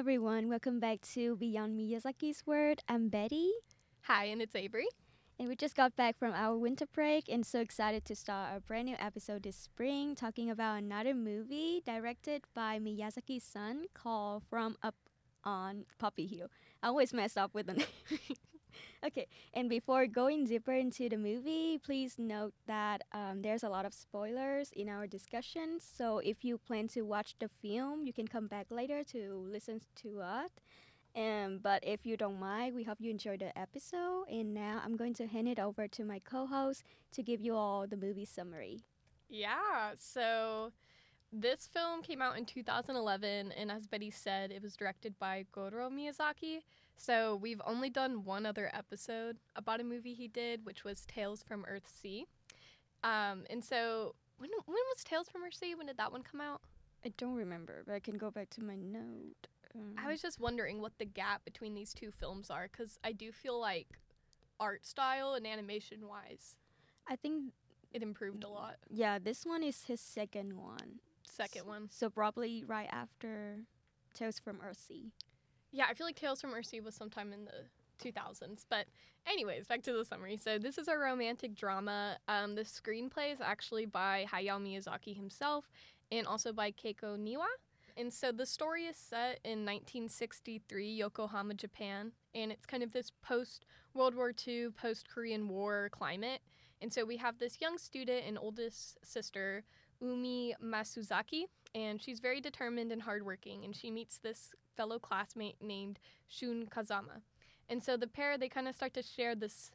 everyone. Welcome back to Beyond Miyazaki's World. I'm Betty. Hi, and it's Avery. And we just got back from our winter break and so excited to start a brand new episode this spring talking about another movie directed by Miyazaki's son called From Up on Poppy Hill. I always mess up with the name. Okay, and before going deeper into the movie, please note that um, there's a lot of spoilers in our discussion. So if you plan to watch the film, you can come back later to listen to us. Um, but if you don't mind, we hope you enjoy the episode. And now I'm going to hand it over to my co host to give you all the movie summary. Yeah, so this film came out in 2011, and as Betty said, it was directed by Goro Miyazaki. So we've only done one other episode about a movie he did, which was Tales from Earthsea. Um, and so when when was Tales from Earthsea? When did that one come out? I don't remember, but I can go back to my note. Um, I was just wondering what the gap between these two films are, because I do feel like art style and animation wise, I think it improved a lot. yeah, this one is his second one. Second one. So probably right after Tales from Earthsea. Yeah, I feel like Tales from Earthsea was sometime in the 2000s. But, anyways, back to the summary. So, this is a romantic drama. Um, the screenplay is actually by Hayao Miyazaki himself and also by Keiko Niwa. And so, the story is set in 1963 Yokohama, Japan. And it's kind of this post World War II, post Korean War climate. And so, we have this young student and oldest sister, Umi Matsuzaki, and she's very determined and hardworking. And she meets this fellow classmate named Shun Kazama. And so the pair, they kind of start to share this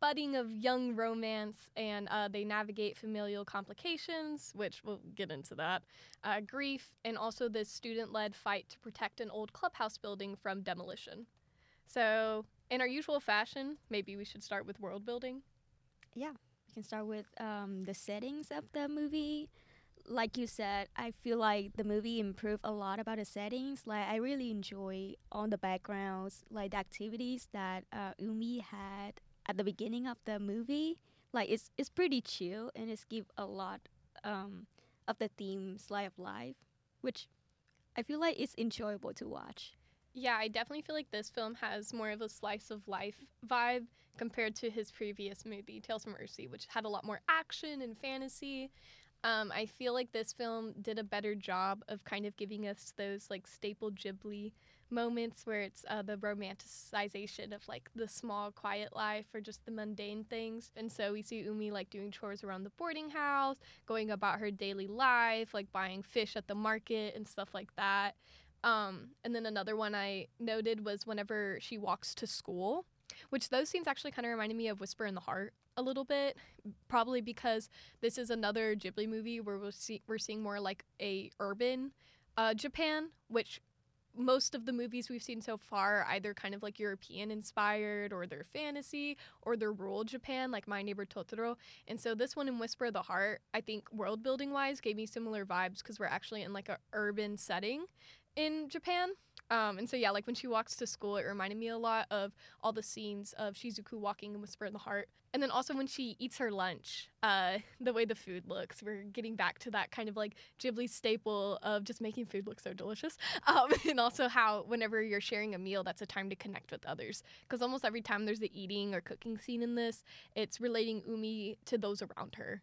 budding of young romance and uh, they navigate familial complications, which we'll get into that, uh, grief, and also this student led fight to protect an old clubhouse building from demolition. So, in our usual fashion, maybe we should start with world building. Yeah, we can start with um, the settings of the movie. Like you said, I feel like the movie improved a lot about the settings. Like I really enjoy all the backgrounds, like the activities that uh, Umi had at the beginning of the movie. Like it's it's pretty chill and it's give a lot um, of the theme slice of life, which I feel like it's enjoyable to watch. Yeah, I definitely feel like this film has more of a slice of life vibe compared to his previous movie, Tales from Earthsea, which had a lot more action and fantasy. Um, I feel like this film did a better job of kind of giving us those like staple Ghibli moments where it's uh, the romanticization of like the small, quiet life or just the mundane things. And so we see Umi like doing chores around the boarding house, going about her daily life, like buying fish at the market and stuff like that. Um, and then another one I noted was whenever she walks to school, which those scenes actually kind of reminded me of Whisper in the Heart a little bit, probably because this is another Ghibli movie where we'll see, we're seeing more like a urban uh, Japan, which most of the movies we've seen so far are either kind of like European inspired or they're fantasy or they're rural Japan, like My Neighbor Totoro. And so this one in Whisper of the Heart, I think world building wise gave me similar vibes because we're actually in like a urban setting in Japan. Um, and so yeah, like when she walks to school, it reminded me a lot of all the scenes of Shizuku walking in Whisper in the Heart. And then also when she eats her lunch, uh, the way the food looks, we're getting back to that kind of like Ghibli staple of just making food look so delicious. Um, and also how whenever you're sharing a meal, that's a time to connect with others. Because almost every time there's the eating or cooking scene in this, it's relating Umi to those around her,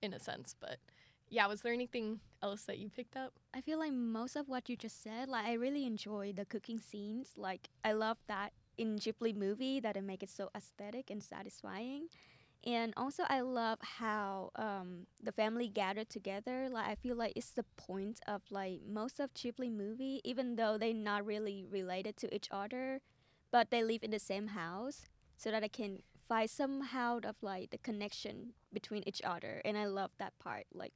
in a sense. But yeah, was there anything else that you picked up? I feel like most of what you just said, like I really enjoy the cooking scenes. Like I love that in Ghibli movie that it make it so aesthetic and satisfying. And also I love how um, the family gathered together. Like I feel like it's the point of like most of Ghibli movie, even though they're not really related to each other, but they live in the same house so that I can find somehow of like the connection between each other. And I love that part. Like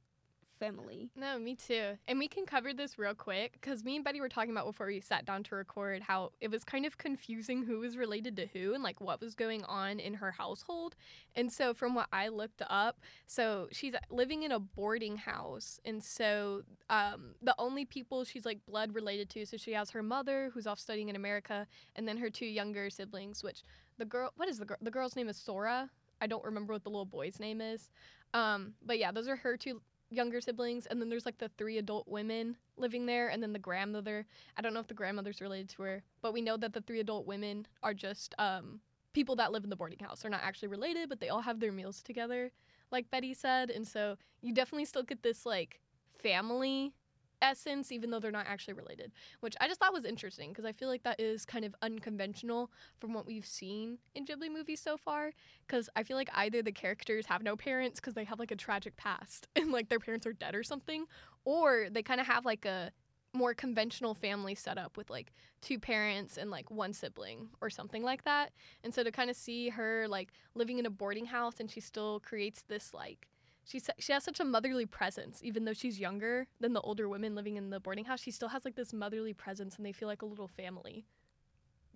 family. No, me too. And we can cover this real quick because me and Betty were talking about before we sat down to record how it was kind of confusing who was related to who and like what was going on in her household. And so, from what I looked up, so she's living in a boarding house. And so, um, the only people she's like blood related to, so she has her mother who's off studying in America, and then her two younger siblings, which the girl, what is the girl? The girl's name is Sora. I don't remember what the little boy's name is. Um, but yeah, those are her two younger siblings, and then there's like the three adult women living there, and then the grandmother. I don't know if the grandmother's related to her, but we know that the three adult women are just um, people that live in the boarding house. They're not actually related, but they all have their meals together, like Betty said, and so you definitely still get this like family essence even though they're not actually related which i just thought was interesting because i feel like that is kind of unconventional from what we've seen in ghibli movies so far because i feel like either the characters have no parents because they have like a tragic past and like their parents are dead or something or they kind of have like a more conventional family setup with like two parents and like one sibling or something like that. And so to kind of see her like living in a boarding house and she still creates this like she she has such a motherly presence even though she's younger than the older women living in the boarding house she still has like this motherly presence and they feel like a little family.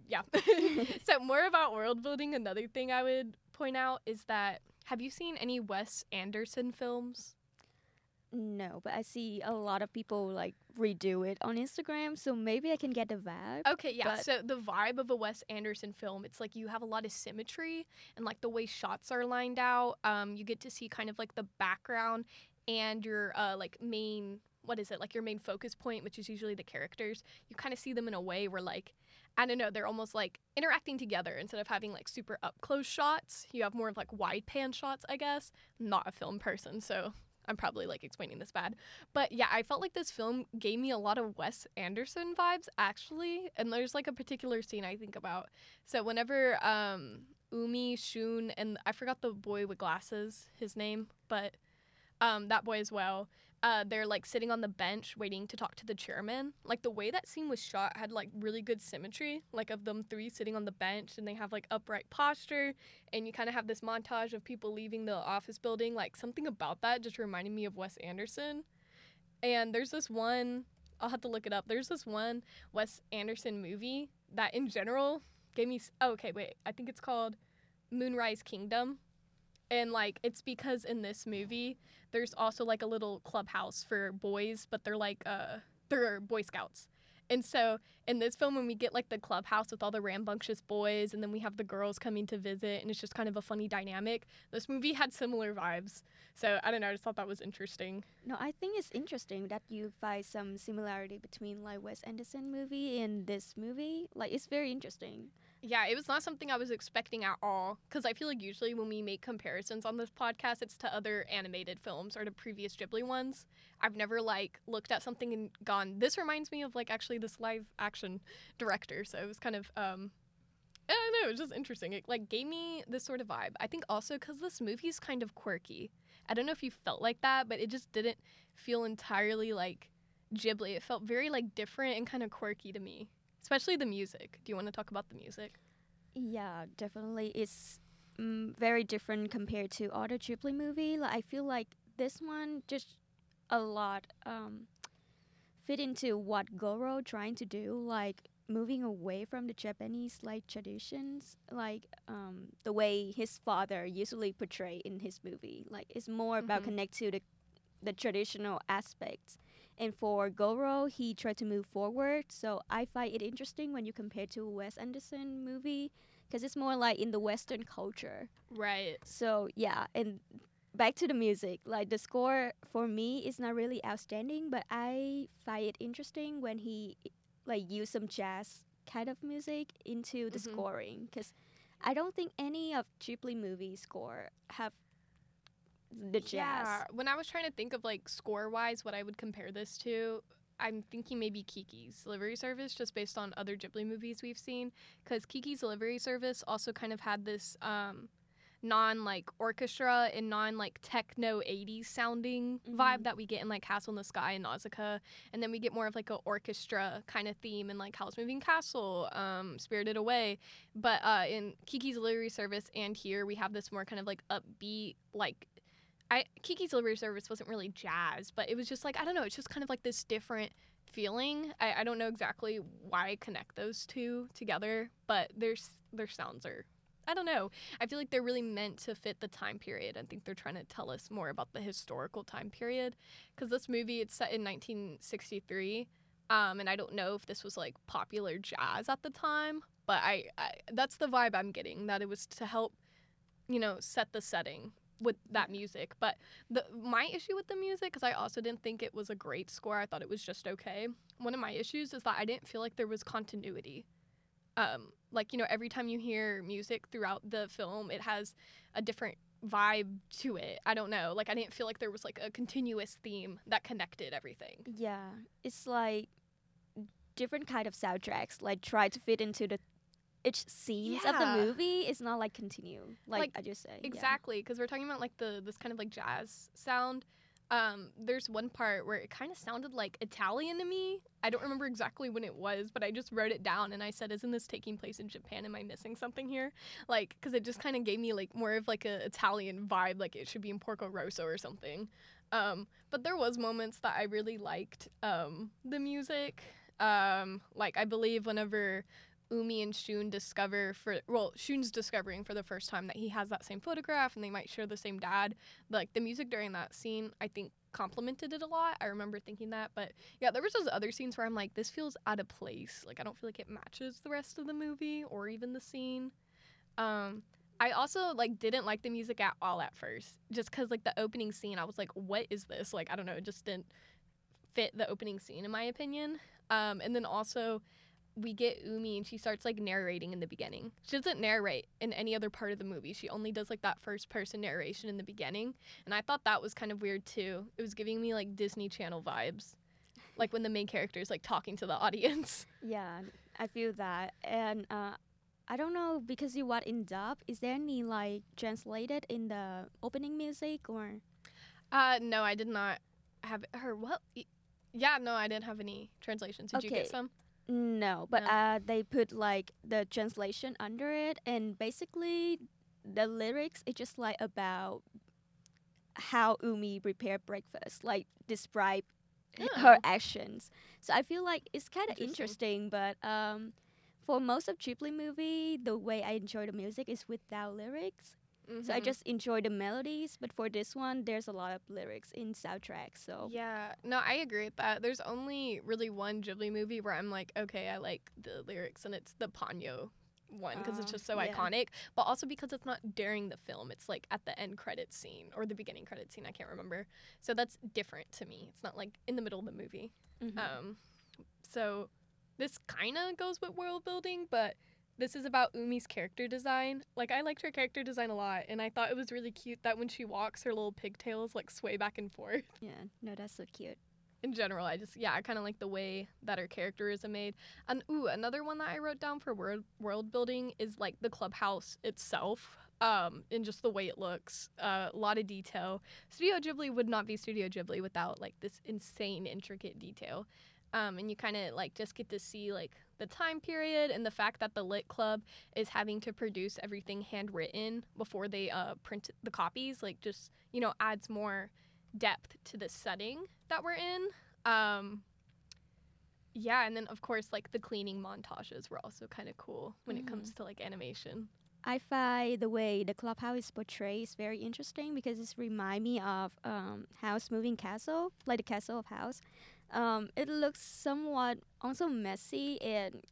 Yeah. So more about world building. Another thing i would point out is that have you seen any wes anderson films No, but I see a lot of people like redo it on Instagram, so maybe I can get the vibe. Okay, yeah. So the vibe of a Wes Anderson film, it's like you have a lot of symmetry and like the way shots are lined out. Um, you get to see kind of like the background and your uh like main what is it like your main focus point, which is usually the characters. You kind of see them in a way where like I don't know, they're almost like interacting together instead of having like super up close shots. You have more of like wide pan shots, I guess. I'm not a film person, so I'm probably like explaining this bad. But yeah, I felt like this film gave me a lot of Wes Anderson vibes actually. And there's like a particular scene I think about. So whenever um Umi, Shun, and I forgot the boy with glasses, his name, but um that boy as well. Uh, they're like sitting on the bench waiting to talk to the chairman. Like the way that scene was shot had like really good symmetry, like of them three sitting on the bench and they have like upright posture and you kind of have this montage of people leaving the office building. Like something about that just reminded me of Wes Anderson. And there's this one, I'll have to look it up. There's this one Wes Anderson movie that in general gave me. Oh, okay, wait. I think it's called Moonrise Kingdom. And like it's because in this movie there's also like a little clubhouse for boys, but they're like uh they're boy scouts. And so in this film when we get like the clubhouse with all the rambunctious boys and then we have the girls coming to visit and it's just kind of a funny dynamic. This movie had similar vibes. So I don't know, I just thought that was interesting. No, I think it's interesting that you find some similarity between like Wes Anderson movie and this movie. Like it's very interesting. Yeah, it was not something I was expecting at all. Because I feel like usually when we make comparisons on this podcast, it's to other animated films or to previous Ghibli ones. I've never like looked at something and gone, this reminds me of like actually this live action director. So it was kind of, um, I don't know, it was just interesting. It like gave me this sort of vibe. I think also because this movie's kind of quirky. I don't know if you felt like that, but it just didn't feel entirely like Ghibli. It felt very like different and kind of quirky to me, especially the music. Do you want to talk about the music? Yeah, definitely. It's mm, very different compared to other Ghibli movie. Like I feel like this one just a lot um, fit into what Goro trying to do, like moving away from the Japanese like traditions, like um, the way his father usually portray in his movie. Like it's more about Mhm. connect to the the traditional aspects. And for Goro, he tried to move forward. So I find it interesting when you compare to a Wes Anderson movie because it's more like in the Western culture. Right. So yeah, and back to the music. Like the score for me is not really outstanding, but I find it interesting when he like use some jazz kind of music into the Mhm. scoring because I don't think any of Ghibli movie score have the jazz. Yeah. When I was trying to think of like score wise, what I would compare this to, I'm thinking maybe Kiki's Delivery Service, just based on other Ghibli movies we've seen. Because Kiki's Delivery Service also kind of had this um, non like orchestra and non like techno 80s sounding vibe Mhm. that we get in like Castle in the Sky and Nausicaa. And then we get more of like a orchestra kind of theme in like Howl's Moving Castle, um, Spirited Away. But uh, in Kiki's Delivery Service and here, we have this more kind of like upbeat, like I Kiki's Delivery Service wasn't really jazz, but it was just like I don't know. It's just kind of like this different feeling. I, I don't know exactly why I connect those two together, but their their sounds are. I don't know. I feel like they're really meant to fit the time period. I think they're trying to tell us more about the historical time period, because this movie it's set in 1963, um, and I don't know if this was like popular jazz at the time, but I, I that's the vibe I'm getting that it was to help, you know, set the setting with that music. But the my issue with the music, because I also didn't think it was a great score. I thought it was just okay. One of my issues is that I didn't feel like there was continuity. Um, like you know, every time you hear music throughout the film, it has a different vibe to it. I don't know. Like I didn't feel like there was like a continuous theme that connected everything. Yeah, it's like different kind of soundtracks. Like try to fit into the each scenes of the movie. It's not like continue. Like, Like, I just say. Exactly, because we're talking about like the this kind of like jazz sound. Um, there's one part where it kind of sounded like Italian to me. I don't remember exactly when it was, but I just wrote it down and I said, "Isn't this taking place in Japan? Am I missing something here?" Like, because it just kind of gave me like more of like a Italian vibe, like it should be in Porco Rosso or something. Um, but there was moments that I really liked um, the music. Um, like I believe whenever Umi and Shun discover for well, Shun's discovering for the first time that he has that same photograph and they might share the same dad. Like the music during that scene, I think complemented it a lot. I remember thinking that, but yeah, there was those other scenes where I'm like, this feels out of place. Like I don't feel like it matches the rest of the movie or even the scene. Um, I also like didn't like the music at all at first, just because like the opening scene, I was like, what is this? Like I don't know, it just didn't fit the opening scene in my opinion. Um, and then also we get Umi and she starts like narrating in the beginning. She doesn't narrate in any other part of the movie. She only does like that first person narration in the beginning. And I thought that was kind of weird too. It was giving me like Disney Channel vibes. Like when the main character is like talking to the audience. Yeah, I feel that. And uh, I don't know because you watch in dub. Is there any like translated in the opening music or? Uh no, I did not have her what yeah, no, I didn't have any translations. Did you get some? No, but No. uh, they put like the translation under it, and basically the lyrics it's just like about how Umi prepared breakfast, like describe her Oh. actions. So I feel like it's kind of Interesting. interesting, but um, for most of Ghibli movie, the way I enjoy the music is without lyrics. So I Mhm. just enjoy the melodies, but for this one, there's a lot of lyrics in soundtrack. So Yeah, no, I agree with that. There's only really one Ghibli movie where I'm like, okay, I like the lyrics, and it's the Ponyo one because it's Oh, just so yeah. iconic, but also because it's not during the film. It's like at the end credit scene or the beginning credit scene. I can't remember. So that's different to me. It's not like in the middle of the movie. mhm. Um, so this kind of goes with world building, but this is about Umi's character design. Like I liked her character design a lot, and I thought it was really cute that when she walks, her little pigtails like sway back and forth yeah, no, that's so cute. in general, I just yeah, I kind of like the way that her character is made. And ooh, another one that I wrote down for world world building is like the clubhouse itself. Um, and just the way it looks, uh, a lot of detail. Studio Ghibli would not be Studio Ghibli without like this insane intricate detail. Um, and you kind of like just get to see like the time period and the fact that the Lit Club is having to produce everything handwritten before they uh, print the copies. Like just you know adds more depth to the setting that we're in. Um, yeah, and then of course like the cleaning montages were also kind of cool when it comes to like animation. I find the way the clubhouse is portrayed is very interesting because it's remind me of um, Howl's Moving Castle, like the Castle of Howl's. Um, it looks somewhat also messy and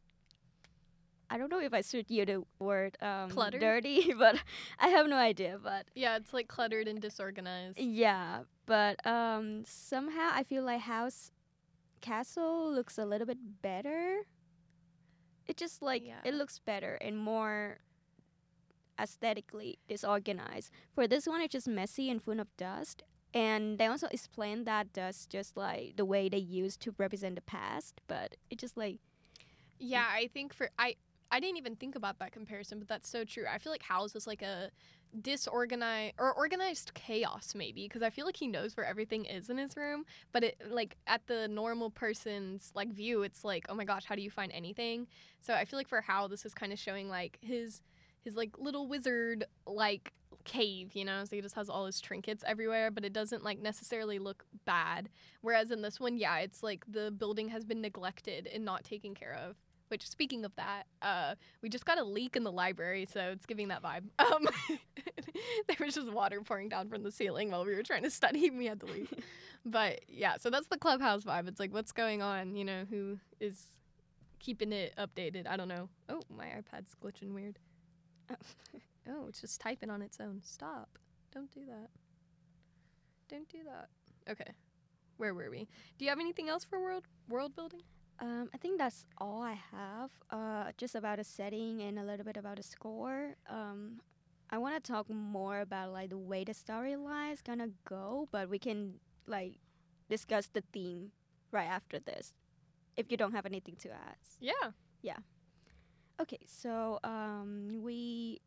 I don't know if I should use the word um, Cluttered? dirty, but I have no idea. But Yeah, it's like cluttered and disorganized. yeah, but um, somehow I feel like Howl's Castle looks a little bit better. It just like Yeah. it looks better and more aesthetically disorganized. For this one, it's just messy and full of dust. And they also explain that dust just like the way they used to represent the past, but it just like Yeah, mm. I think for I I didn't even think about that comparison, but that's so true. I feel like Howl's is like a disorganized or organized chaos maybe because I feel like he knows where everything is in his room, but it like at the normal person's like view, it's like, "Oh my gosh, how do you find anything?" So I feel like for Howl this is kind of showing like his his like little wizard like cave, you know? So he just has all his trinkets everywhere, but it doesn't like necessarily look bad. Whereas in this one, yeah, it's like the building has been neglected and not taken care of. Which, speaking of that, uh, we just got a leak in the library, so it's giving that vibe. Um, there was just water pouring down from the ceiling while we were trying to study, and we had to leave. but yeah, so that's the clubhouse vibe. It's like, what's going on? You know, who is keeping it updated? I don't know. Oh, my iPad's glitching weird. Oh, it's just typing on its own. Stop. Don't do that. Don't do that. Okay. Where were we? Do you have anything else for world world building? Um, I think that's all I have. Uh, just about the setting and a little bit about the score. Um, I want to talk more about like the way the storyline is gonna go, but we can like discuss the theme right after this. If you don't have anything to add. Yeah. Yeah. Okay, so um, we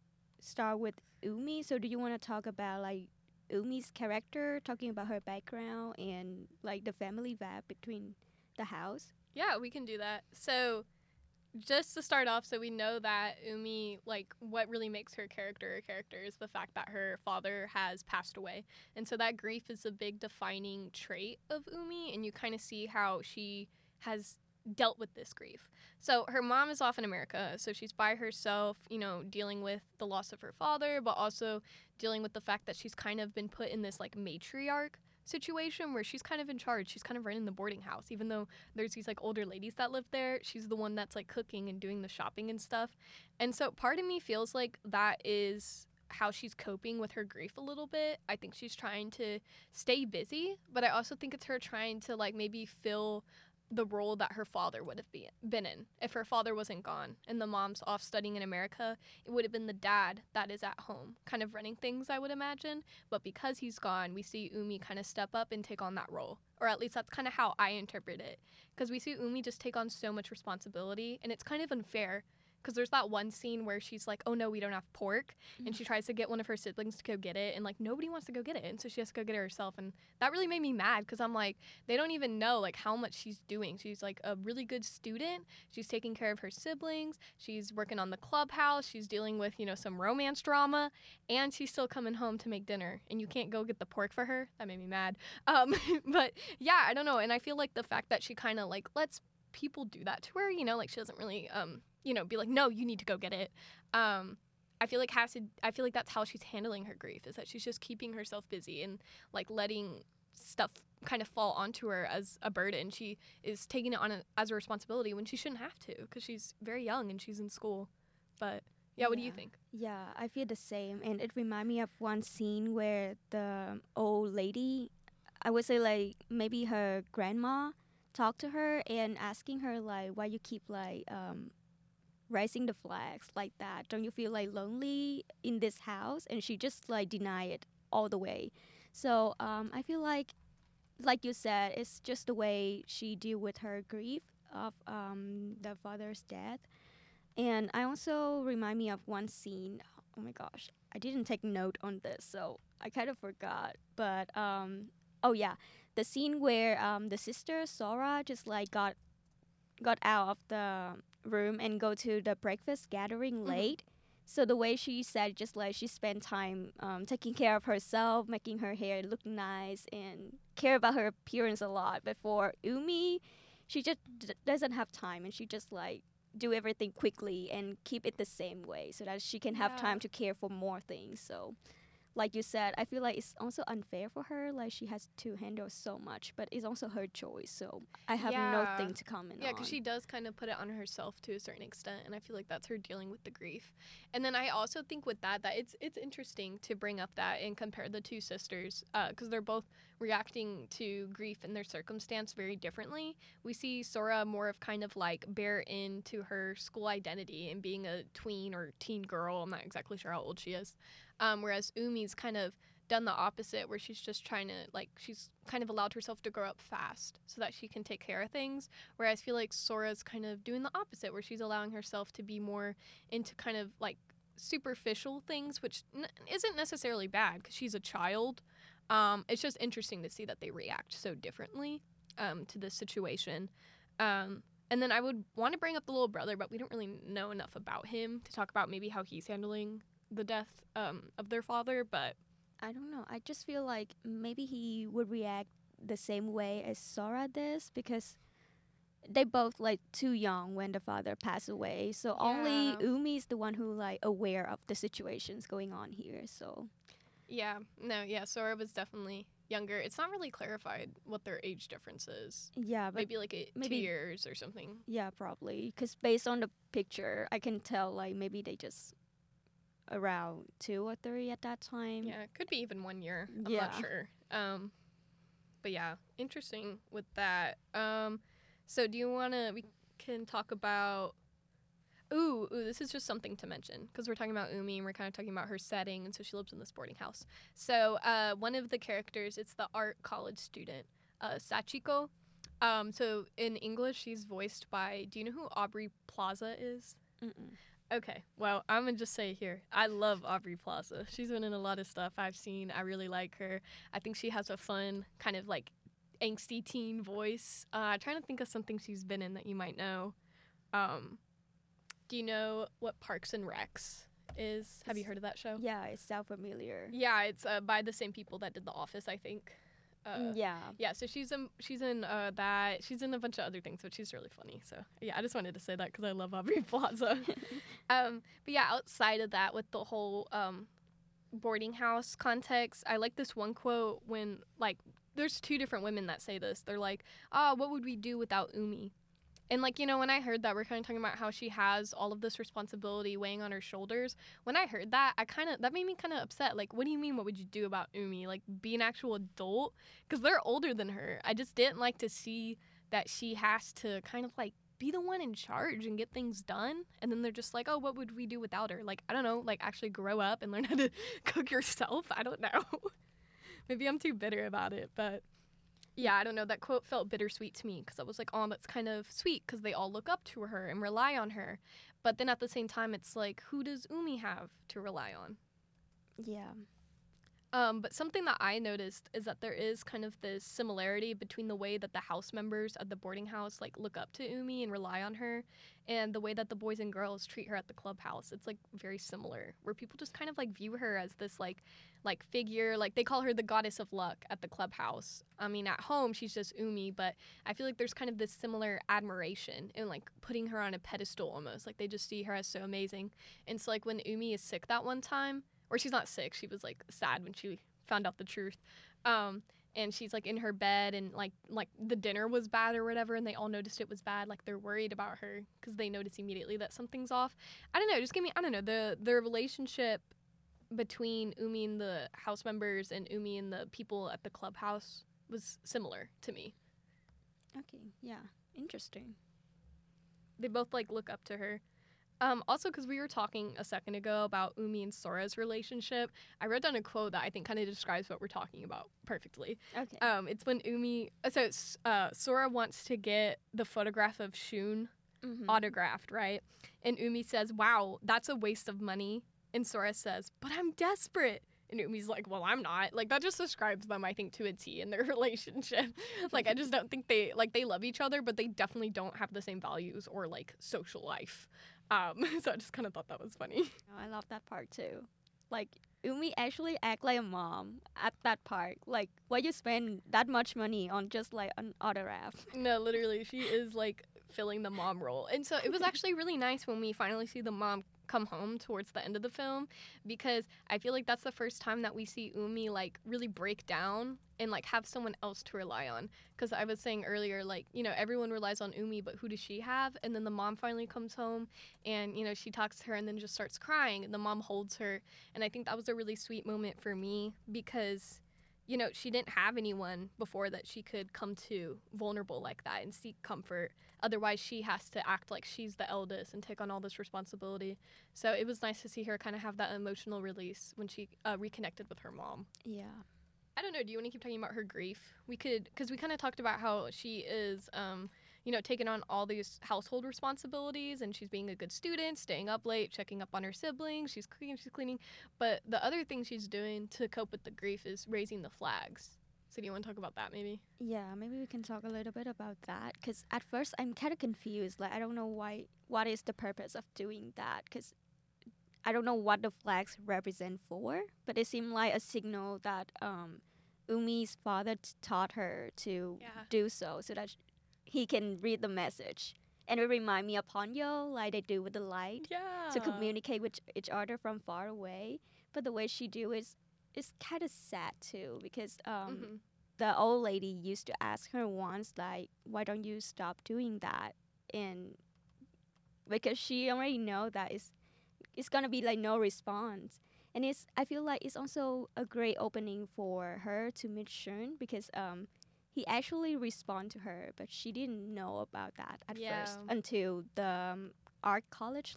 start with Umi. So do you want to talk about like Umi's character, talking about her background and like the family vibe between the house? Yeah, we can do that. So, just to start off, so we know that Umi, like, what really makes her character a character is the fact that her father has passed away. And so that grief is a big defining trait of Umi, and you kind of see how she has dealt with this grief. So, her mom is off in America, so she's by herself, you know, dealing with the loss of her father, but also dealing with the fact that she's kind of been put in this, like, matriarch situation where she's kind of in charge. She's kind of running the boarding house, even though there's these like older ladies that live there. She's the one that's like cooking and doing the shopping and stuff. And so part of me feels like that is how she's coping with her grief a little bit. I think she's trying to stay busy, but I also think it's her trying to like maybe fill the role that her father would have be, been in if her father wasn't gone and the mom's off studying in America. It would have been the dad that is at home, kind of running things, I would imagine. But because he's gone, we see Umi kind of step up and take on that role. Or at least that's kind of how I interpret it. Because we see Umi just take on so much responsibility, and it's kind of unfair because there's that one scene where she's like, "Oh no, we don't have pork," and she tries to get one of her siblings to go get it, and like nobody wants to go get it, and so she has to go get it herself, and that really made me mad because I'm like, they don't even know like how much she's doing. She's like a really good student. She's taking care of her siblings. She's working on the clubhouse. She's dealing with you know some romance drama, and she's still coming home to make dinner, and you can't go get the pork for her. That made me mad. Um, but yeah, I don't know, and I feel like the fact that she kind of like lets people do that to her, you know, like she doesn't really um you know, be like, no, you need to go get it. Um, I feel like has to. I feel like that's how she's handling her grief. Is that she's just keeping herself busy and like letting stuff kind of fall onto her as a burden. She is taking it on a, as a responsibility when she shouldn't have to because she's very young and she's in school. But yeah, what do you think? Yeah, I feel the same, and it remind me of one scene where the old lady, I would say like maybe her grandma, talked to her and asking her like, why you keep like um, raising the flags like that? Don't you feel like lonely in this house? And she just like deny it all the way. So um, I feel like, like you said, it's just the way she deal with her grief of um, the father's death. And I also remind me of one scene. Oh my gosh, I didn't take note on this, so I kind of forgot. But um, oh yeah, the scene where um, the sister Sora just like got got out of the room and go to the breakfast gathering Mhm. late. So the way she said, just like she spent time um, taking care of herself, making her hair look nice, and care about her appearance a lot. Before Umi, she just d- doesn't have time, and she just like do everything quickly and keep it the same way so that she can have Yeah. time to care for more things. So, like you said, I feel like it's also unfair for her. Like she has to handle so much, but it's also her choice. So I have Yeah. nothing to comment Yeah, on. because she does kind of put it on herself to a certain extent, and I feel like that's her dealing with the grief. And then I also think with that that it's it's interesting to bring up that and compare the two sisters uh, because they're both reacting to grief and their circumstance very differently. We see Sora more of kind of like bear into her school identity and being a tween or teen girl. I'm not exactly sure how old she is. Um, whereas Umi's kind of done the opposite where she's just trying to like she's kind of allowed herself to grow up fast so that she can take care of things Whereas I feel like Sora's kind of doing the opposite, where she's allowing herself to be more into kind of like superficial things, which n- isn't necessarily bad because she's a child. Um, it's just interesting to see that they react so differently um, to this situation. Um, and then I would want to bring up the little brother, but we don't really know enough about him to talk about maybe how he's handling the death um, of their father. But I don't know. I just feel like maybe he would react the same way as Sora does because they both like too young when the father passed away. So only Yeah. Umi is the one who like aware of the situations going on here. So yeah, no, yeah, Sora was definitely younger. It's not really clarified what their age difference is. yeah, but maybe like a, maybe- two years or something. yeah, probably because based on the picture, I can tell like maybe they just around two or three at that time. Yeah, it could be even one year. I'm Yeah. not sure. Um, but yeah, interesting with that. Um, so do you want to? We can talk about. Ooh, ooh, this is just something to mention because we're talking about Umi and we're kind of talking about her setting, and so she lives in this boarding house. So uh, one of the characters, it's the art college student, uh, Sachiko. Um, so in English, she's voiced by. Do you know who Aubrey Plaza is? Mm-mm. Okay, well, I'm gonna just say here, I love Aubrey Plaza. She's been in a lot of stuff I've seen. I really like her. I think she has a fun, kind of like angsty teen voice. Uh, trying to think of something she's been in that you might know. Um, do you know what Parks and Recs is? Have you heard of that show? Yeah, it's sounds familiar. Yeah, it's uh, by the same people that did The Office, I think. Uh, Mm, yeah. yeah, so she's in she's in uh, that she's in a bunch of other things, but she's really funny. So yeah, I just wanted to say that because I love Aubrey Plaza. um, but yeah, outside of that, with the whole um, boarding house context, I like this one quote when like there's two different women that say this. They're like, "Ah, what would we do without Umi?" And like you know, when I heard that, we're kind of talking about how she has all of this responsibility weighing on her shoulders. When I heard that, I kind of that made me kind of upset. Like, what do you mean? What would you do about Umi? Like, be an actual adult? Because they're older than her. I just didn't like to see that she has to kind of like be the one in charge and get things done. And then they're just like, oh, what would we do without her? Like, I don't know. Like, actually grow up and learn how to cook yourself. I don't know. Maybe I'm too bitter about it, but yeah, I don't know. That quote felt bittersweet to me because I was like, oh, that's kind of sweet because they all look up to her and rely on her. But then at the same time, it's like, who does Umi have to rely on? Yeah. Um, but something that I noticed is that there is kind of this similarity between the way that the house members at the boarding house like look up to Umi and rely on her, and the way that the boys and girls treat her at the clubhouse. It's like very similar, where people just kind of like view her as this like like figure, like they call her the goddess of luck at the clubhouse. I mean, at home she's just Umi, but I feel like there's kind of this similar admiration and like putting her on a pedestal almost. Like they just see her as so amazing. And so like when Umi is sick that one time, or she's not sick, she was like sad when she found out the truth. Um, and she's like in her bed and like like the dinner was bad or whatever and they all noticed it was bad like they're worried about her because they notice immediately that something's off i don't know just give me i don't know the the relationship between umi and the house members and umi and the people at the clubhouse was similar to me Okay. Yeah. Interesting. they both like look up to her um, also because we were talking a second ago about umi and sora's relationship i wrote down a quote that i think kind of describes what we're talking about perfectly Okay. Um, it's when Umi. So uh, Sora wants to get the photograph of Shun Mhm. autographed, right? And Umi says, "Wow, that's a waste of money." And Sora says, "But I'm desperate." And Umi's like, "Well, I'm not." Like that just describes them, I think, to a T in their relationship. like I just don't think they like they love each other, but they definitely don't have the same values or like social life. Um, so I just kind of thought that was funny. Oh, I love that part too. Like Umi actually act like a mom at that park. Like why you spend that much money on just like an autograph? No, literally, she is like filling the mom role. And so it was actually really nice when we finally see the mom come home towards the end of the film because I feel like that's the first time that we see Umi like really break down and like have someone else to rely on. Because I was saying earlier, like, you know, everyone relies on Umi, but who does she have? And then the mom finally comes home and, you know, she talks to her and then just starts crying and the mom holds her. And I think that was a really sweet moment for me because you know, she didn't have anyone before that she could come to vulnerable like that and seek comfort. Otherwise, she has to act like she's the eldest and take on all this responsibility. So it was nice to see her kind of have that emotional release when she uh, reconnected with her mom. Yeah. I don't know. Do you want to keep talking about her grief? We could, because we kind of talked about how she is, um, you know, taking on all these household responsibilities and she's being a good student, staying up late, checking up on her siblings, she's cooking, she's cleaning. But the other thing she's doing to cope with the grief is raising the flags. So do you want to talk about that maybe? Yeah, maybe we can talk a little bit about that cuz at first I'm kind of confused. Like I don't know why what is the purpose of doing that cuz I don't know what the flags represent for, but it seemed like a signal that um Umi's father t- taught her to Yeah. do so so that sh- he can read the message. And it remind me of Ponyo, like they do with the light, Yeah. to communicate with each other from far away. But the way she do is is kind of sad too because um Mhm. the old lady used to ask her once like why don't you stop doing that and because she already know that it's it's gonna be like no response. And it's I feel like it's also a great opening for her to meet Shun because um he actually respond to her, but she didn't know about that at Yeah. first until the um, art college.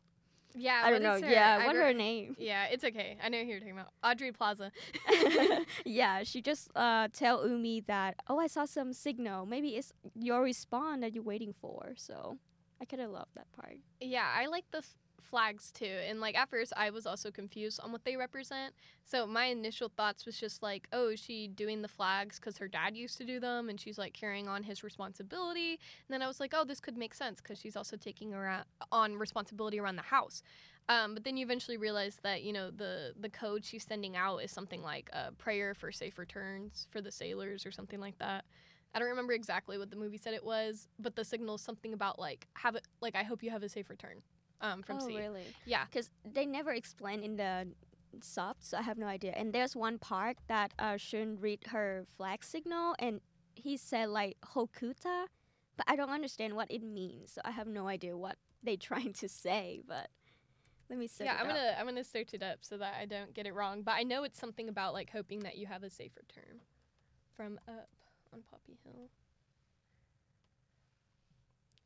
Yeah, I don't know. her- yeah, I what re- her name? Yeah, it's okay. I know who you're talking about. Aubrey Plaza. yeah, she just uh tell Umi that oh I saw some signal. Maybe it's your response that you're waiting for. So I kind of love that part. Yeah, I like the f- flags too. And like at first, I was also confused on what they represent. So my initial thoughts was just like, oh, is she doing the flags because her dad used to do them, and she's like carrying on his responsibility? And then I was like, oh, this could make sense because she's also taking around on responsibility around the house. Um, but then you eventually realize that you know the the code she's sending out is something like a prayer for safe returns for the sailors or something like that. I don't remember exactly what the movie said it was, but the signal is something about like have it like I hope you have a safe return um, from oh sea. really? Yeah. Because they never explain in the sub, so I have no idea. And there's one part that uh Shun read her flag signal, and he said like Hokuta, but I don't understand what it means. So I have no idea what they're trying to say. But let me search yeah, it I'm up. gonna I'm gonna search it up so that I don't get it wrong. But I know it's something about like hoping that you have a safe return from up on Poppy Hill.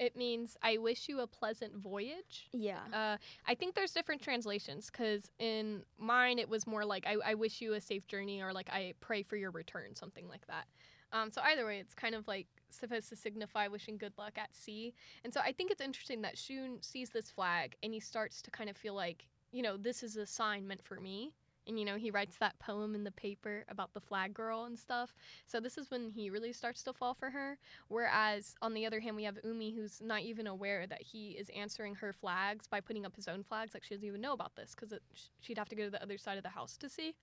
It means I wish you a pleasant voyage. Yeah. Uh, I think there's different translations because in mine it was more like I, I wish you a safe journey or like I pray for your return, something like that. Um, so either way, it's kind of like supposed to signify wishing good luck at sea. And so I think it's interesting that Shun sees this flag and he starts to kind of feel like, you know, this is a sign meant for me. And you know, he writes that poem in the paper about the flag girl and stuff. So this is when he really starts to fall for her. Whereas on the other hand, we have Umi who's not even aware that he is answering her flags by putting up his own flags. Like she doesn't even know about this because she'd have to go to the other side of the house to see.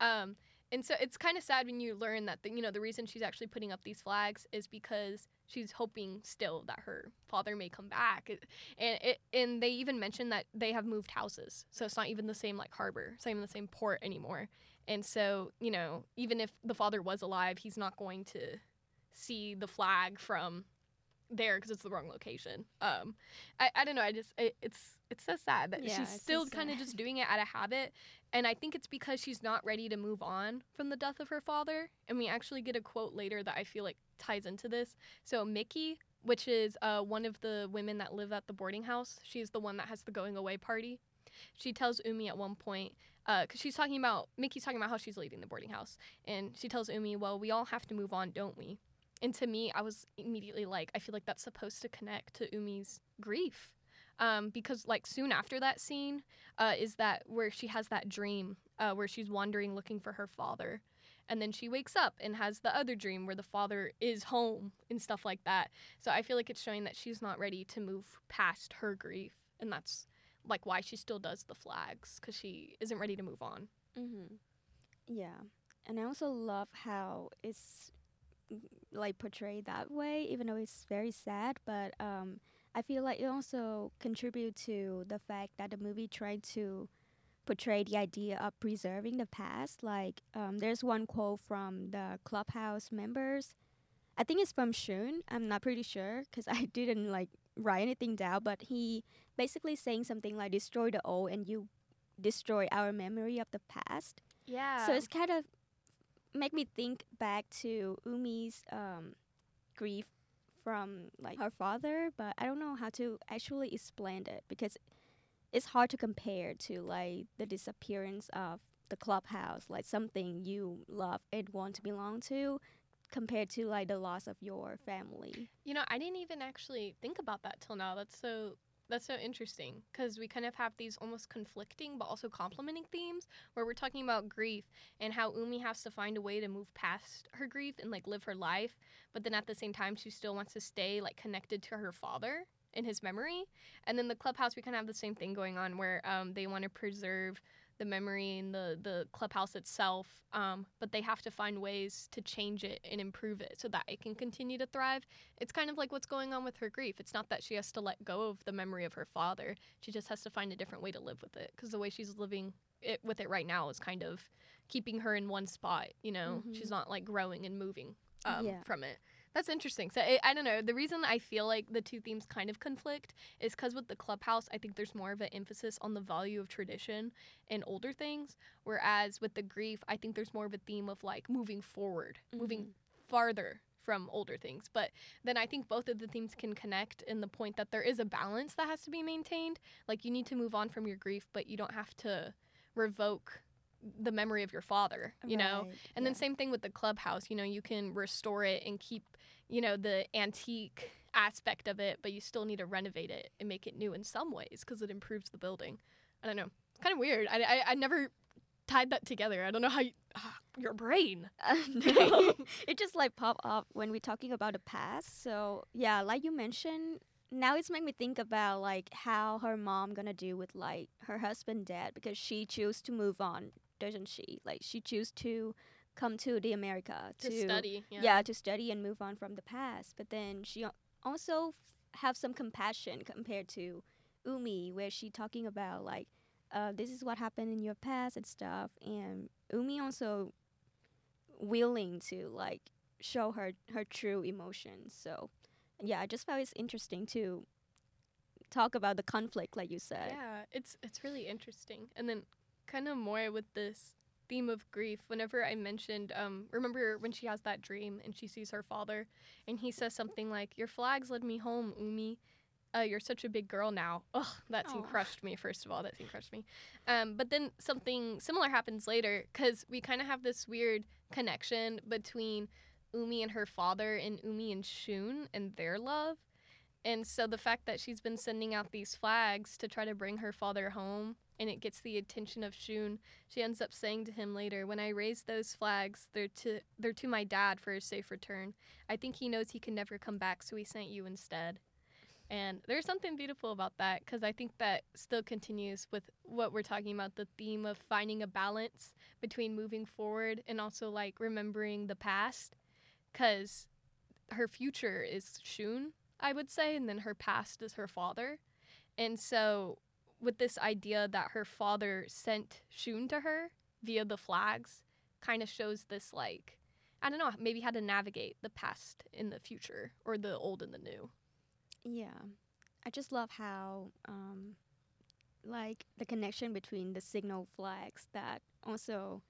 Um, and so it's kind of sad when you learn that the, you know the reason she's actually putting up these flags is because she's hoping still that her father may come back. And it and they even mention that they have moved houses, so it's not even the same like harbor, it's not even the same port anymore. And so you know even if the father was alive, he's not going to see the flag from there because it's the wrong location. Um, I, I don't know. I just it, it's it's so sad that Yeah, she's it's so still kind of just doing it out of habit, and I think it's because she's not ready to move on from the death of her father. And we actually get a quote later that I feel like ties into this. So Mickey, which is uh, one of the women that live at the boarding house, she's the one that has the going away party. She tells Umi at one point, because she's talking about Mickey's talking about how she's leaving the boarding house, and she tells Umi, "Well, we all have to move on, don't we?" And to me, I was immediately like, I feel like that's supposed to connect to Umi's grief. Um, because like soon after that scene uh, is that where she has that dream uh, where she's wandering looking for her father and then she wakes up and has the other dream where the father is home and stuff like that so i feel like it's showing that she's not ready to move past her grief and that's like why she still does the flags because she isn't ready to move on Mm-hmm. Yeah, and I also love how it's like portrayed that way, even though it's very sad. But um, I feel like it also contribute to the fact that the movie tried to portray the idea of preserving the past. Like, um, there's one quote from the clubhouse members. I think it's from Shun. I'm not pretty sure because I didn't like write anything down. But he basically saying something like "destroy the old and you destroy our memory of the past." yeah So it's kind of make me think back to Umi's um, grief from like her father, but I don't know how to actually explain it because it's hard to compare to like the disappearance of the clubhouse, like something you love and want to belong to, compared to like the loss of your family. You know, I didn't even actually think about that till now. That's so that's so interesting because we kind of have these almost conflicting but also complementing themes where we're talking about grief and how Umi has to find a way to move past her grief and like live her life, but then at the same time she still wants to stay like connected to her father in his memory. And then the clubhouse we kind of have the same thing going on where um, they want to preserve the memory and the the clubhouse itself, um, but they have to find ways to change it and improve it so that it can continue to thrive. It's kind of like what's going on with her grief. It's not that she has to let go of the memory of her father; she just has to find a different way to live with it. Because the way she's living it with it right now is kind of keeping her in one spot. You know, Mhm. she's not like growing and moving um, Yeah. from it. That's interesting. So it, I don't know. The reason I feel like the two themes kind of conflict is because with the clubhouse, I think there's more of an emphasis on the value of tradition and older things, whereas with the grief, I think there's more of a theme of like moving forward, moving Mhm. farther from older things. But then I think both of the themes can connect in the point that there is a balance that has to be maintained. Like you need to move on from your grief, but you don't have to revoke the memory of your father, you know? Right, And then same thing with the clubhouse, you know, you can restore it and keep, you know, the antique aspect of it, but you still need to renovate it and make it new in some ways because it improves the building. I don't know. It's kind of weird. I, I, I never tied that together. I don't know how you, ah, your brain. no, it just like pop up when we're talking about the past. So yeah, like you mentioned, now it's made me think about like how her mom gonna do with like her husband dead because she chose to move on, doesn't she? Like she chose to come to the America To, to, study. Yeah. yeah. to study and move on from the past. But then she also f- have some compassion compared to Umi, where she talking about like, uh, this is what happened in your past and stuff. And Umi also willing to like show her her true emotions. So yeah, I just found it's interesting to talk about the conflict, like you said. Yeah, it's it's really interesting. And then kind of more with this theme of grief, whenever I mentioned um remember when she has that dream and she sees her father and he says something like, Your flags led me home, Umi. Uh, you're such a big girl now. Ugh, that scene Aw. crushed me. First of all, that scene crushed me. Um, but then something similar happens later because we kind of have this weird connection between Umi and her father and Umi and Shun and their love. And so the fact that she's been sending out these flags to try to bring her father home and it gets the attention of Shun, she ends up saying to him later, "When I raise those flags, they're to they're to my dad for a safe return. I think he knows he can never come back, so he sent you instead." And there's something beautiful about that because I think that still continues with what we're talking about the theme of finding a balance between moving forward and also like remembering the past because her future is Shun, I would say, and then her past is her father. And so, with this idea that her father sent Shun to her via the flags, kind of shows this like, I don't know, maybe how to navigate the past in the future or the old and the new. Yeah. I just love how um like the connection between the signal flags that also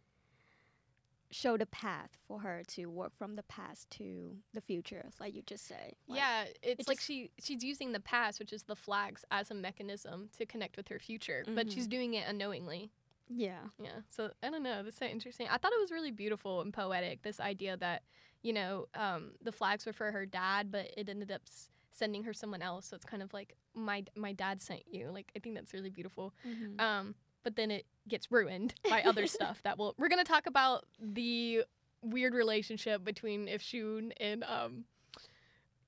show the path for her to work from the past to the future, like you just say. Like, yeah, it's it like she she's using the past, which is the flags, as a mechanism to connect with her future, but she's Mhm. doing it unknowingly. Yeah. Yeah. So I don't know. This is so interesting. I thought it was really beautiful and poetic. This idea that you know um, the flags were for her dad, but it ended up s- sending her someone else. So it's kind of like my my dad sent you. Like I think that's really beautiful. Mhm. Um, but then it gets ruined by other stuff that will. We're gonna talk about the weird relationship between if Shun and um,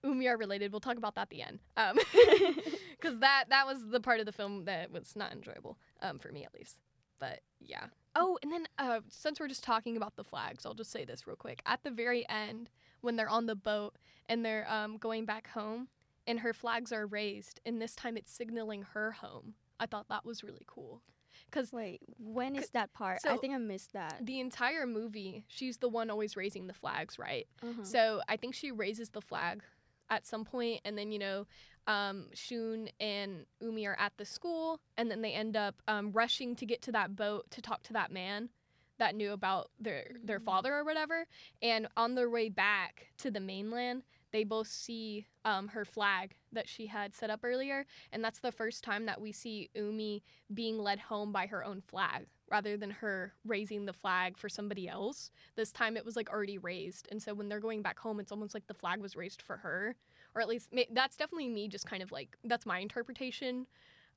Umi are related. We'll talk about that at the end. Um, because that that was the part of the film that was not enjoyable um, for me at least. But yeah. Oh, and then uh, since we're just talking about the flags, I'll just say this real quick. At the very end, when they're on the boat and they're um, going back home, and her flags are raised, and this time it's signaling her home. I thought that was really cool. Because Wait, when is that part? I think I missed that. the entire movie, she's the one always raising the flags, right? Uh-huh. So I think she raises the flag at some point, and then you know, um, Shun and Umi are at the school, and then they end up um, rushing to get to that boat to talk to that man that knew about their their Mhm. father or whatever. And on their way back to the mainland, they both see um, her flag that she had set up earlier, and that's the first time that we see Umi being led home by her own flag rather than her raising the flag for somebody else. This time it was like already raised, and so when they're going back home, it's almost like the flag was raised for her, or at least that's definitely me. Just kind of like that's my interpretation.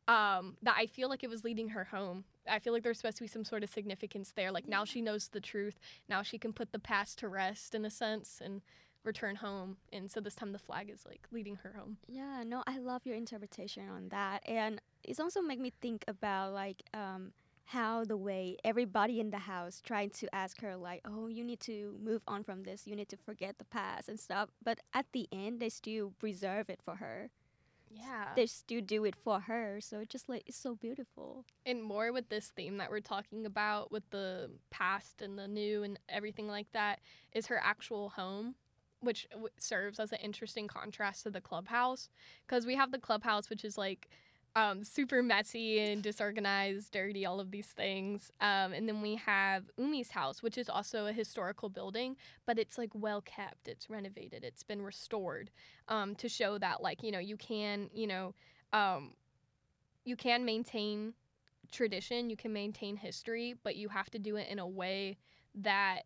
Um, that I feel like it was leading her home. I feel like there's supposed to be some sort of significance there. Like now she knows the truth. Now she can put the past to rest in a sense and return home. And so this time the flag is like leading her home. Yeah, no, I love your interpretation on that, and it's also make me think about like um how the way everybody in the house trying to ask her like, oh, you need to move on from this, you need to forget the past and stuff, but at the end they still preserve it for her. Yeah. They still do it for her, so it just like it's so beautiful. and more with this theme that we're talking about with the past and the new and everything like that is her actual home which w- serves as an interesting contrast to the clubhouse because we have the clubhouse which is like um, super messy and disorganized, dirty, all of these things. Um, and then we have Umi's house, which is also a historical building, but it's like well kept. It's renovated. It's been restored um, to show that like you know you can you know um, you can maintain tradition, you can maintain history, but you have to do it in a way that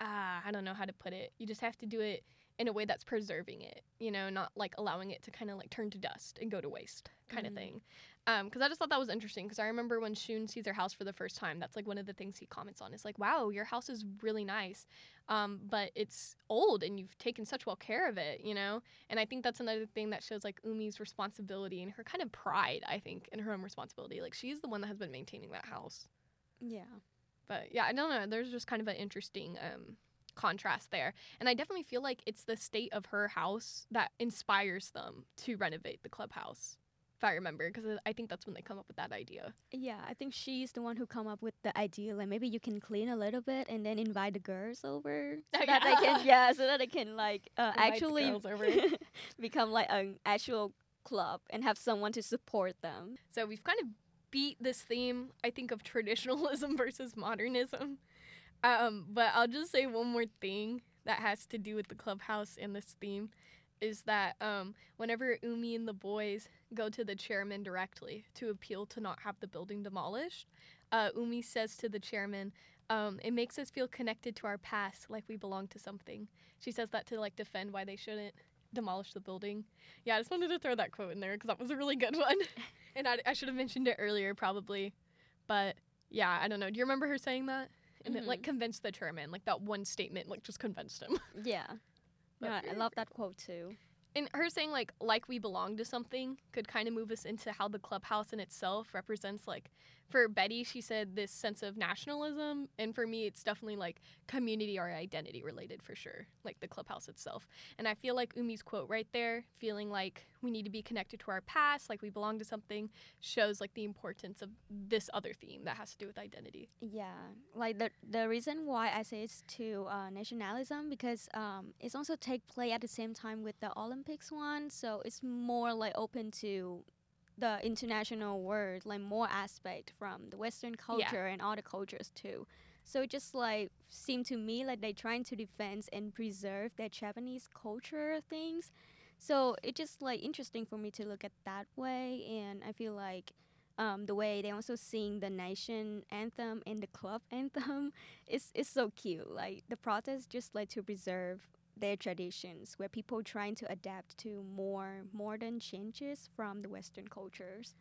uh, I don't know how to put it. You just have to do it in a way that's preserving it, you know, not like allowing it to kind of like turn to dust and go to waste kind of Mhm. thing. Um, because I just thought that was interesting because I remember when Shun sees her house for the first time, that's like one of the things he comments on. Is like, wow, your house is really nice, um, but it's old and you've taken such well care of it, you know. And I think that's another thing that shows like Umi's responsibility and her kind of pride. I think in her own responsibility, like she's the one that has been maintaining that house. Yeah. But yeah, I don't know. There's just kind of an interesting um, contrast there. And I definitely feel like it's the state of her house that inspires them to renovate the clubhouse, if I remember, because I think that's when they come up with that idea. Yeah, I think she's the one who come up with the idea. Like maybe you can clean a little bit and then invite the girls over so that they can yeah, so that they can like uh, actually become like an actual club and have someone to support them. So we've kind of beat this theme, I think, of traditionalism versus modernism. Um, but I'll just say one more thing that has to do with the clubhouse and this theme is that um, whenever Umi and the boys go to the chairman directly to appeal to not have the building demolished, uh, Umi says to the chairman, um, "It makes us feel connected to our past, like we belong to something." She says that to like defend why they shouldn't demolish the building. Yeah, I just wanted to throw that quote in there because that was a really good one, and I, I should have mentioned it earlier probably, but yeah, I don't know. Do you remember her saying that? And it like Mhm. convinced the chairman, like that one statement, like just convinced him. Yeah. But Yeah, I love that quote too. and her saying like like we belong to something could kind of move us into how the clubhouse in itself represents like for betty she said this sense of nationalism and for me it's definitely like community or identity related for sure like the clubhouse itself. And i feel like umi's quote right there feeling like we need to be connected to our past like we belong to something shows like the importance of this other theme that has to do with identity. Yeah, like the the reason why I say it's to uh, nationalism because um, it's also take place at the same time with the Olympics one, so it's more like open to the international world, like more aspect from the Western culture and other cultures too. So it just like seemed to me like they're trying to defend and preserve their Japanese culture things. So it just like interesting for me to look at that way, and I feel like um, the way they also sing the nation anthem and the club anthem is is so cute. Like the protest just like to preserve their traditions, where people trying to adapt to more modern changes from the Western cultures.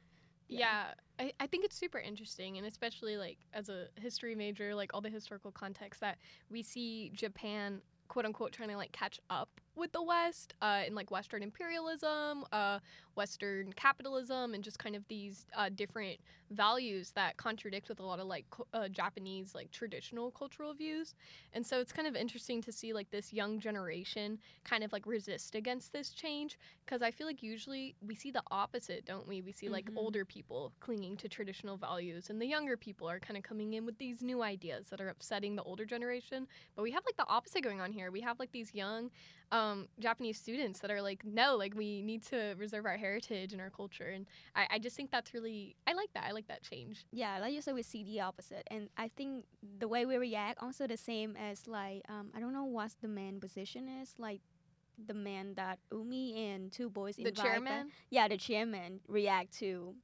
Yeah, I, I think it's super interesting, and especially like as a history major, like all the historical context that we see Japan quote unquote trying to like catch up with the West uh, in like Western imperialism, uh, Western capitalism, and just kind of these uh, different values that contradict with a lot of like uh, Japanese like traditional cultural views. And so it's kind of interesting to see like this young generation kind of like resist against this change because I feel like usually we see the opposite, don't we? We see like Mhm. older people clinging to traditional values, and the younger people are kind of coming in with these new ideas that are upsetting the older generation. But we have like the opposite going on here. We have like these young um, Japanese students that are like, no, like we need to reserve our heritage and our culture, and I, I just think that's really, I like that. I like that change. Yeah, like you said, we see the opposite, and I think the way we react also the same as like um, I don't know what the man position is like. The man that Umi and two boys The chairman, yeah, the chairman react to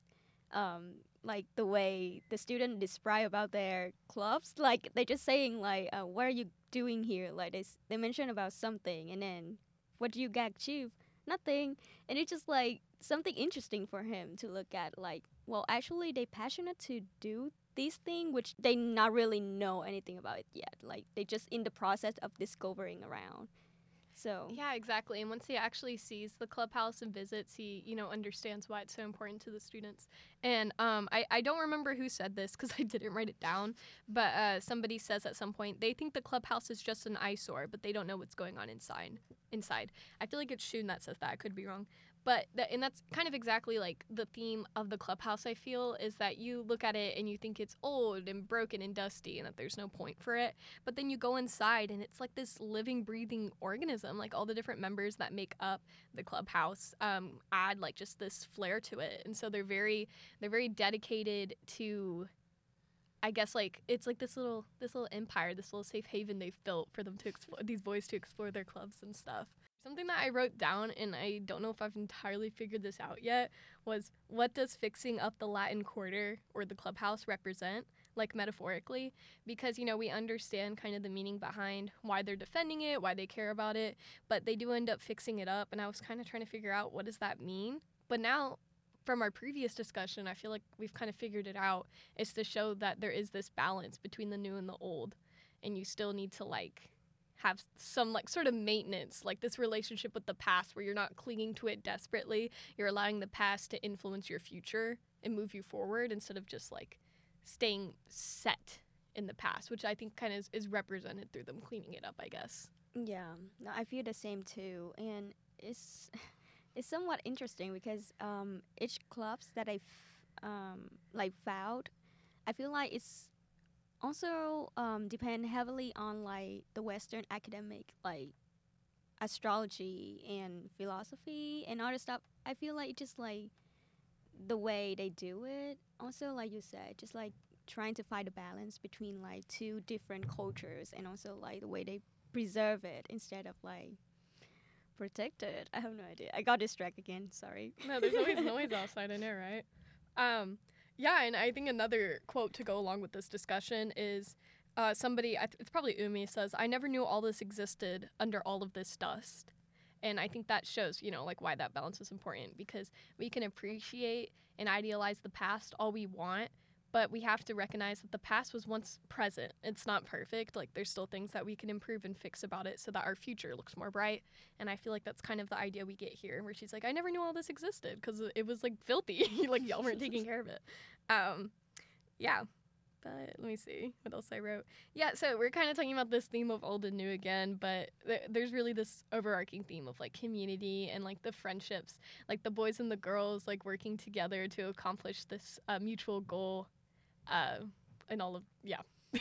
um like the way the student describe about their clubs like they're just saying like uh, what are you doing here? Like they, they mention about something and then what do you get achieve? Nothing and it's just like something interesting for him to look at like well actually they passionate to do this thing which they not really know anything about it yet. Like they just in the process of discovering around so Yeah, exactly. And once he actually sees the clubhouse and visits, he, you know, understands why it's so important to the students. And um, I, I don't remember who said this because I didn't write it down, but uh, somebody says at some point they think the clubhouse is just an eyesore, but they don't know what's going on inside. Inside, I feel like it's Shun that says that. I could be wrong, but and that's kind of exactly like the theme of the clubhouse i feel is that you look at it and you think it's old and broken and dusty and that there's no point for it but then you go inside and it's like this living breathing organism like all the different members that make up the clubhouse um, add like just this flair to it and so they're very they're very dedicated to I guess like it's like this little this little empire, this little safe haven they've built for them to explore these boys to explore their clubs and stuff. Something that I wrote down and I don't know if I've entirely figured this out yet was what does fixing up the Latin Quarter or the clubhouse represent? Like metaphorically, because you know, we understand kind of the meaning behind why they're defending it, why they care about it, but they do end up fixing it up and I was kind of trying to figure out what does that mean? But now from our previous discussion, I feel like we've kind of figured it out. Is to show that there is this balance between the new and the old, and you still need to like have some like sort of maintenance, like this relationship with the past where you're not clinging to it desperately. You're allowing the past to influence your future and move you forward instead of just like staying set in the past, which I think kind of is, is represented through them cleaning it up, I guess. Yeah, no, I feel the same too, and it's it's somewhat interesting because um, each clubs that I've um, like found, I feel like it's also um, depend heavily on like the Western academic like astrology and philosophy and all other stuff. I feel like just like the way they do it. Also, like you said, just like trying to find a balance between like two different cultures and also like the way they preserve it instead of like protect it. I have no idea. I got distracted again. Sorry. No, there's always noise outside. I know, right? Um, yeah, and I think another quote to go along with this discussion is uh, somebody, it's probably Umi, says, I never knew all this existed under all of this dust. And I think that shows, you know, like why that balance is important because we can appreciate and idealize the past all we want, but we have to recognize that the past was once present. It's not perfect. Like there's still things that we can improve and fix about it so that our future looks more bright. And I feel like that's kind of the idea we get here, where she's like, I never knew all this existed because it was like filthy. like y'all weren't taking care of it. Um, yeah. But let me see what else I wrote. Yeah, so we're kind of talking about this theme of old and new again, but th- there's really this overarching theme of like community and like the friendships, like the boys and the girls like working together to accomplish this uh, mutual goal uh, and all of yeah.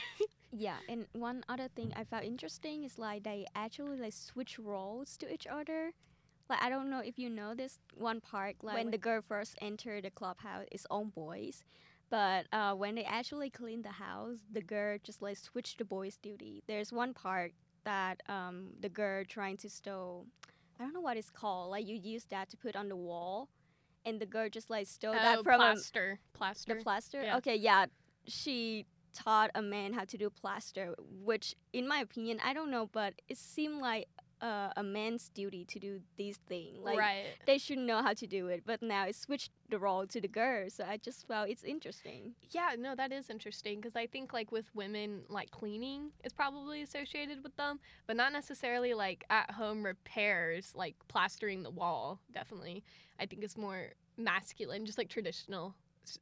yeah, and one other thing I found interesting is like they actually like switch roles to each other. Like I don't know if you know this one part like when the girl first entered the clubhouse, it's all boys. But uh, when they actually clean the house, the girl just like switch the boys' duty. There's one part that um, the girl trying to steal. I don't know what it's called. Like you use that to put on the wall, and the girl just like stole oh, that from plaster. A, plaster. The plaster. Yeah. Okay, yeah. She taught a man how to do plaster, which, in my opinion, I don't know, but it seemed like uh, a man's duty to do these things. Like right. they should know how to do it, but now it switched the role to the girl. So I just felt it's interesting. Yeah, no, that is interesting because I think like with women, like cleaning is probably associated with them, but not necessarily like at home repairs, like plastering the wall. Definitely, I think it's more masculine, just like traditional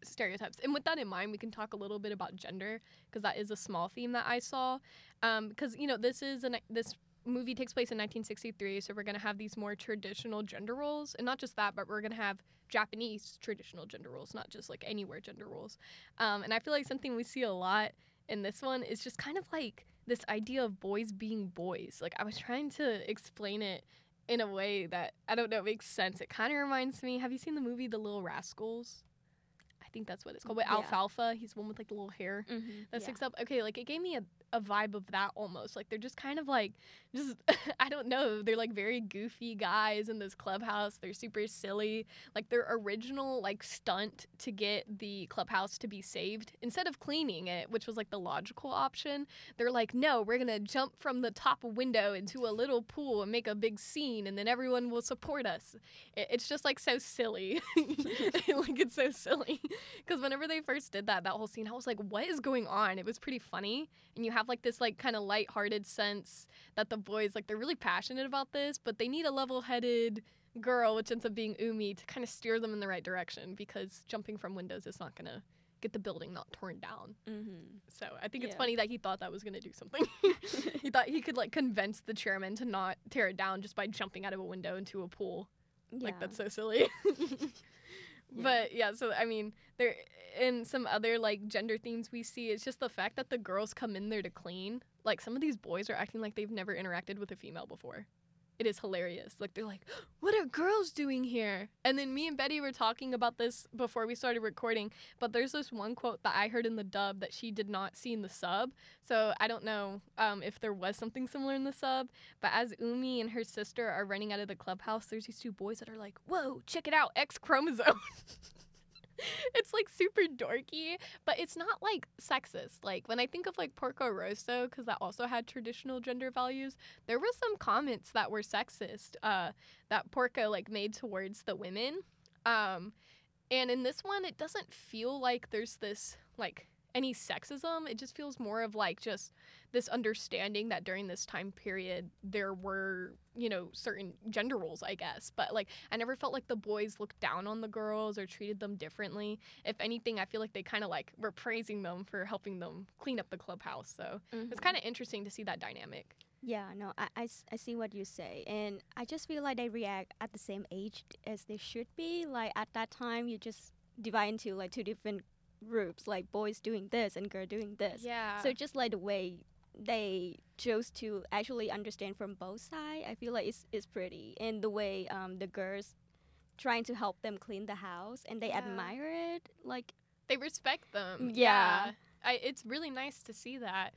stereotypes. And with that in mind, we can talk a little bit about gender because that is a small theme that I saw. Because um, you know, this is an this movie takes place in 1963, so we're to have these more traditional gender roles. And not just that, but we're to have Japanese traditional gender roles, not just like anywhere gender roles. Um, and I feel like something we see a lot in this one is just kind of like this idea of boys being boys. Like I was trying to explain it in a way that I don't know makes sense. It kind of reminds me. Have you seen the movie The Little Rascals? I think that's what it's called. With yeah. Alfalfa, he's the one with like the little hair mm-hmm. that yeah. sticks up. Okay, like it gave me a a vibe of that almost. Like they're just kind of like just I don't know, they're like very goofy guys in this clubhouse. They're super silly. Like their original like stunt to get the clubhouse to be saved, instead of cleaning it, which was like the logical option, they're like, "No, we're going to jump from the top window into a little pool and make a big scene and then everyone will support us." It, it's just like so silly. like it's so silly cuz whenever they first did that that whole scene, I was like, "What is going on?" It was pretty funny and you have like this like kind of light-hearted sense that the boys like they're really passionate about this, but they need a level-headed girl, which ends up being Umi, to kind of steer them in the right direction because jumping from windows is not gonna get the building not torn down. Mm-hmm. So I think Yeah. it's funny that he thought that was gonna do something. he thought he could like convince the chairman to not tear it down just by jumping out of a window into a pool. Like that's so silly. But yeah, so I mean, there in some other like gender themes we see, it's just the fact that the girls come in there to clean. Like some of these boys are acting like they've never interacted with a female before. It is hilarious. Like they're like, "What are girls doing here?" And then me and Betty were talking about this before we started recording. But there's this one quote that I heard in the dub that she did not see in the sub. So I don't know um, if there was something similar in the sub. But as Umi and her sister are running out of the clubhouse, there's these two boys that are like, "Whoa, check it out, X chromosome." it's like super dorky, but it's not like sexist. Like when I think of like Porco Rosso, because that also had traditional gender values, there were some comments that were sexist uh, that Porco like made towards the women. Um, and in this one, it doesn't feel like there's this like any sexism. It just feels more of like just this understanding that during this time period there were you know certain gender roles i guess but like i never felt like the boys looked down on the girls or treated them differently if anything i feel like they kind of like were praising them for helping them clean up the clubhouse so it's Mhm. kind of interesting to see that dynamic Yeah, no, I I see what you say. And I just feel like they react at the same age as they should be. Like at that time, you just divide into like two different groups, like boys doing this and girl doing this. yeah So just like the way they chose to actually understand from both sides, I feel like it's, it's pretty. And the way um, the girls trying to help them clean the house and they Yeah. admire it. Like, they respect them. Yeah. I, it's really nice to see that,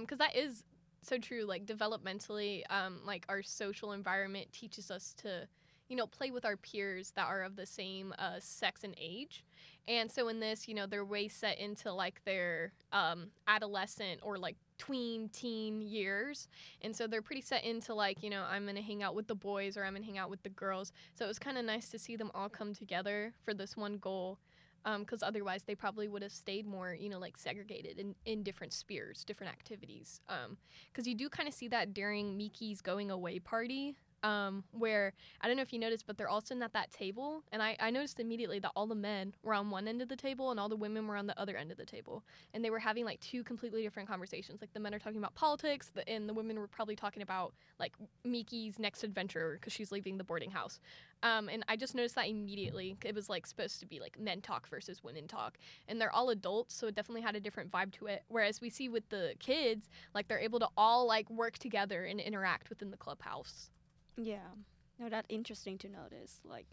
because that is so true. Like developmentally, um, like our social environment teaches us to, you know, play with our peers that are of the same uh, sex and age. And so in this, you know, they're way set into like their um, adolescent or like tween teen years. And so they're pretty set into like, you know, I'm going to hang out with the boys or I'm going to hang out with the girls. So it was kind of nice to see them all come together for this one goal because otherwise they probably would have stayed more, you know, like segregated in, in different spheres, different activities. Because you do kind of see that during Miki's going away party, um, where I don't know if you noticed, but they're all sitting at that table, and I, I noticed immediately that all the men were on one end of the table and all the women were on the other end of the table, and they were having like two completely different conversations. Like the men are talking about politics, the, and the women were probably talking about like Miki's next adventure because she's leaving the boarding house. Um, and I just noticed that immediately. It was like supposed to be like men talk versus women talk. And they're all adults, so it definitely had a different vibe to it. Whereas we see with the kids, like they're able to all like work together and interact within the clubhouse. Yeah. No, that's interesting to notice. Like,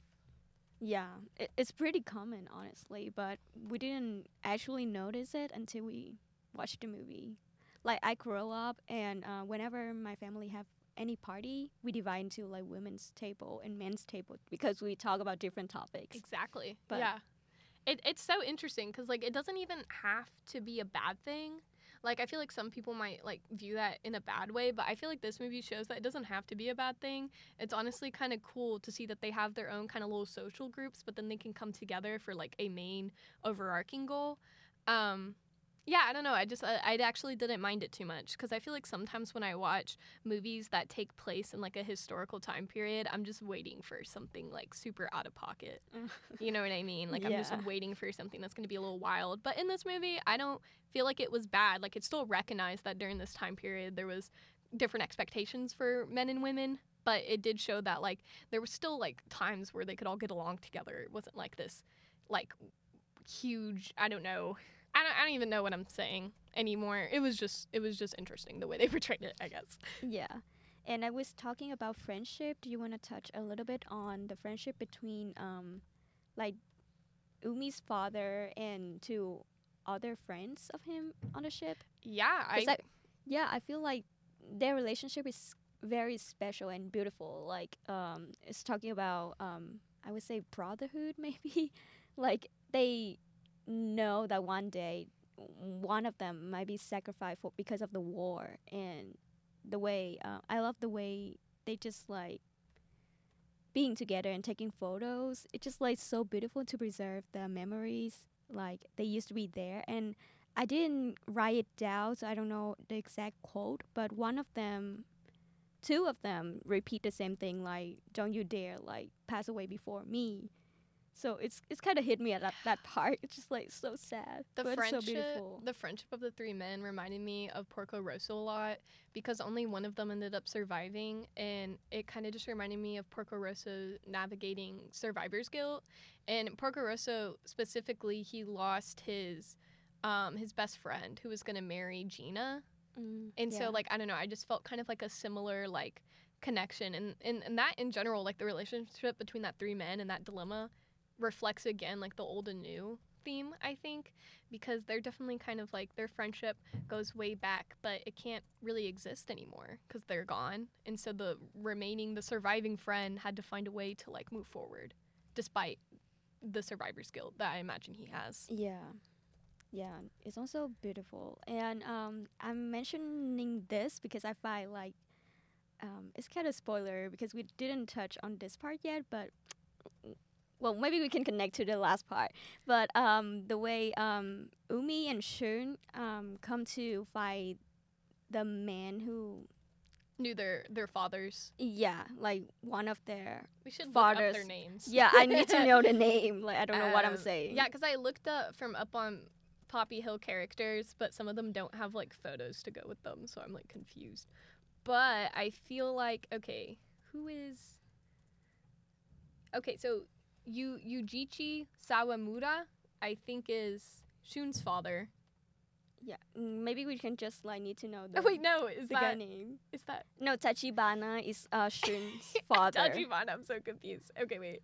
yeah, it, it's pretty common, honestly, but we didn't actually notice it until we watched the movie. Like, I grew up, and uh, whenever my family have any party, we divide into like women's table and men's table because we talk about different topics. Exactly. But- yeah. It, it's so interesting because like it doesn't even have to be a bad thing. Like I feel like some people might like view that in a bad way, but I feel like this movie shows that it doesn't have to be a bad thing. It's honestly kind of cool to see that they have their own kind of little social groups, but then they can come together for like a main overarching goal. Um, yeah, I don't know. I just I, I actually didn't mind it too much because I feel like sometimes when I watch movies that take place in like a historical time period, I'm just waiting for something like super out of pocket. Mm. You know what I mean? Like I'm just waiting for something that's going to be a little wild. But in this movie, I don't feel like it was bad. Like it still recognized that during this time period there was different expectations for men and women, but it did show that like there were still like times where they could all get along together. It wasn't like this like huge, I don't know. I don't, I don't even know what I'm saying anymore. It was just it was just interesting the way they portrayed it, I guess. Yeah. And I was talking about friendship. Do you want to touch a little bit on the friendship between um like Umi's father and two other friends of him on the ship? Yeah, I I- yeah, I feel like their relationship is very special and beautiful. Like um it's talking about um I would say brotherhood maybe. like they know that one day one of them might be sacrificed for because of the war and the way uh, I love the way they just like being together and taking photos. It's just like so beautiful to preserve the memories like they used to be there and I didn't write it down, so I don't know the exact quote, but one of them, two of them repeat the same thing like, don't you dare like pass away before me. So it's it's kind of hit me at that, that part. It's just like so sad, The friendship, so the friendship of the three men reminded me of Porco Rosso a lot because only one of them ended up surviving, and it kind of just reminded me of Porco Rosso navigating survivor's guilt. And Porco Rosso specifically, he lost his um, his best friend who was gonna marry Gina, Mm, and yeah. so like I don't know, I just felt kind of like a similar like connection, and and, and that in general, like the relationship between that three men and that dilemma reflects again like the old and new theme i think because they're definitely kind of like their friendship goes way back but it can't really exist anymore because they're gone and so the remaining the surviving friend had to find a way to like move forward despite the survivor's guilt that i imagine he has Yeah. Yeah, it's also beautiful. And um I'm mentioning this because I find like um it's kind of spoiler because we didn't touch on this part yet, but well, maybe we can connect to the last part. But um the way um Umi and Shun um come to fight the man who knew their their fathers yeah, like one of their we should look up Fathers. their names Yeah, I need to know the name. Like I don't know what I'm Um, saying. Yeah, because I looked up from up on Poppy Hill characters, but some of them don't have like photos to go with them, so I'm like confused. But I feel like okay, who is? Okay, so Yu Yujichi Sawamura, I think is Shun's father. Yeah, mm, maybe we can just like need to know the Oh wait, no, is the that name. is that No, Tachibana is uh Shun's father. Tachibana? I'm so confused. Okay, wait.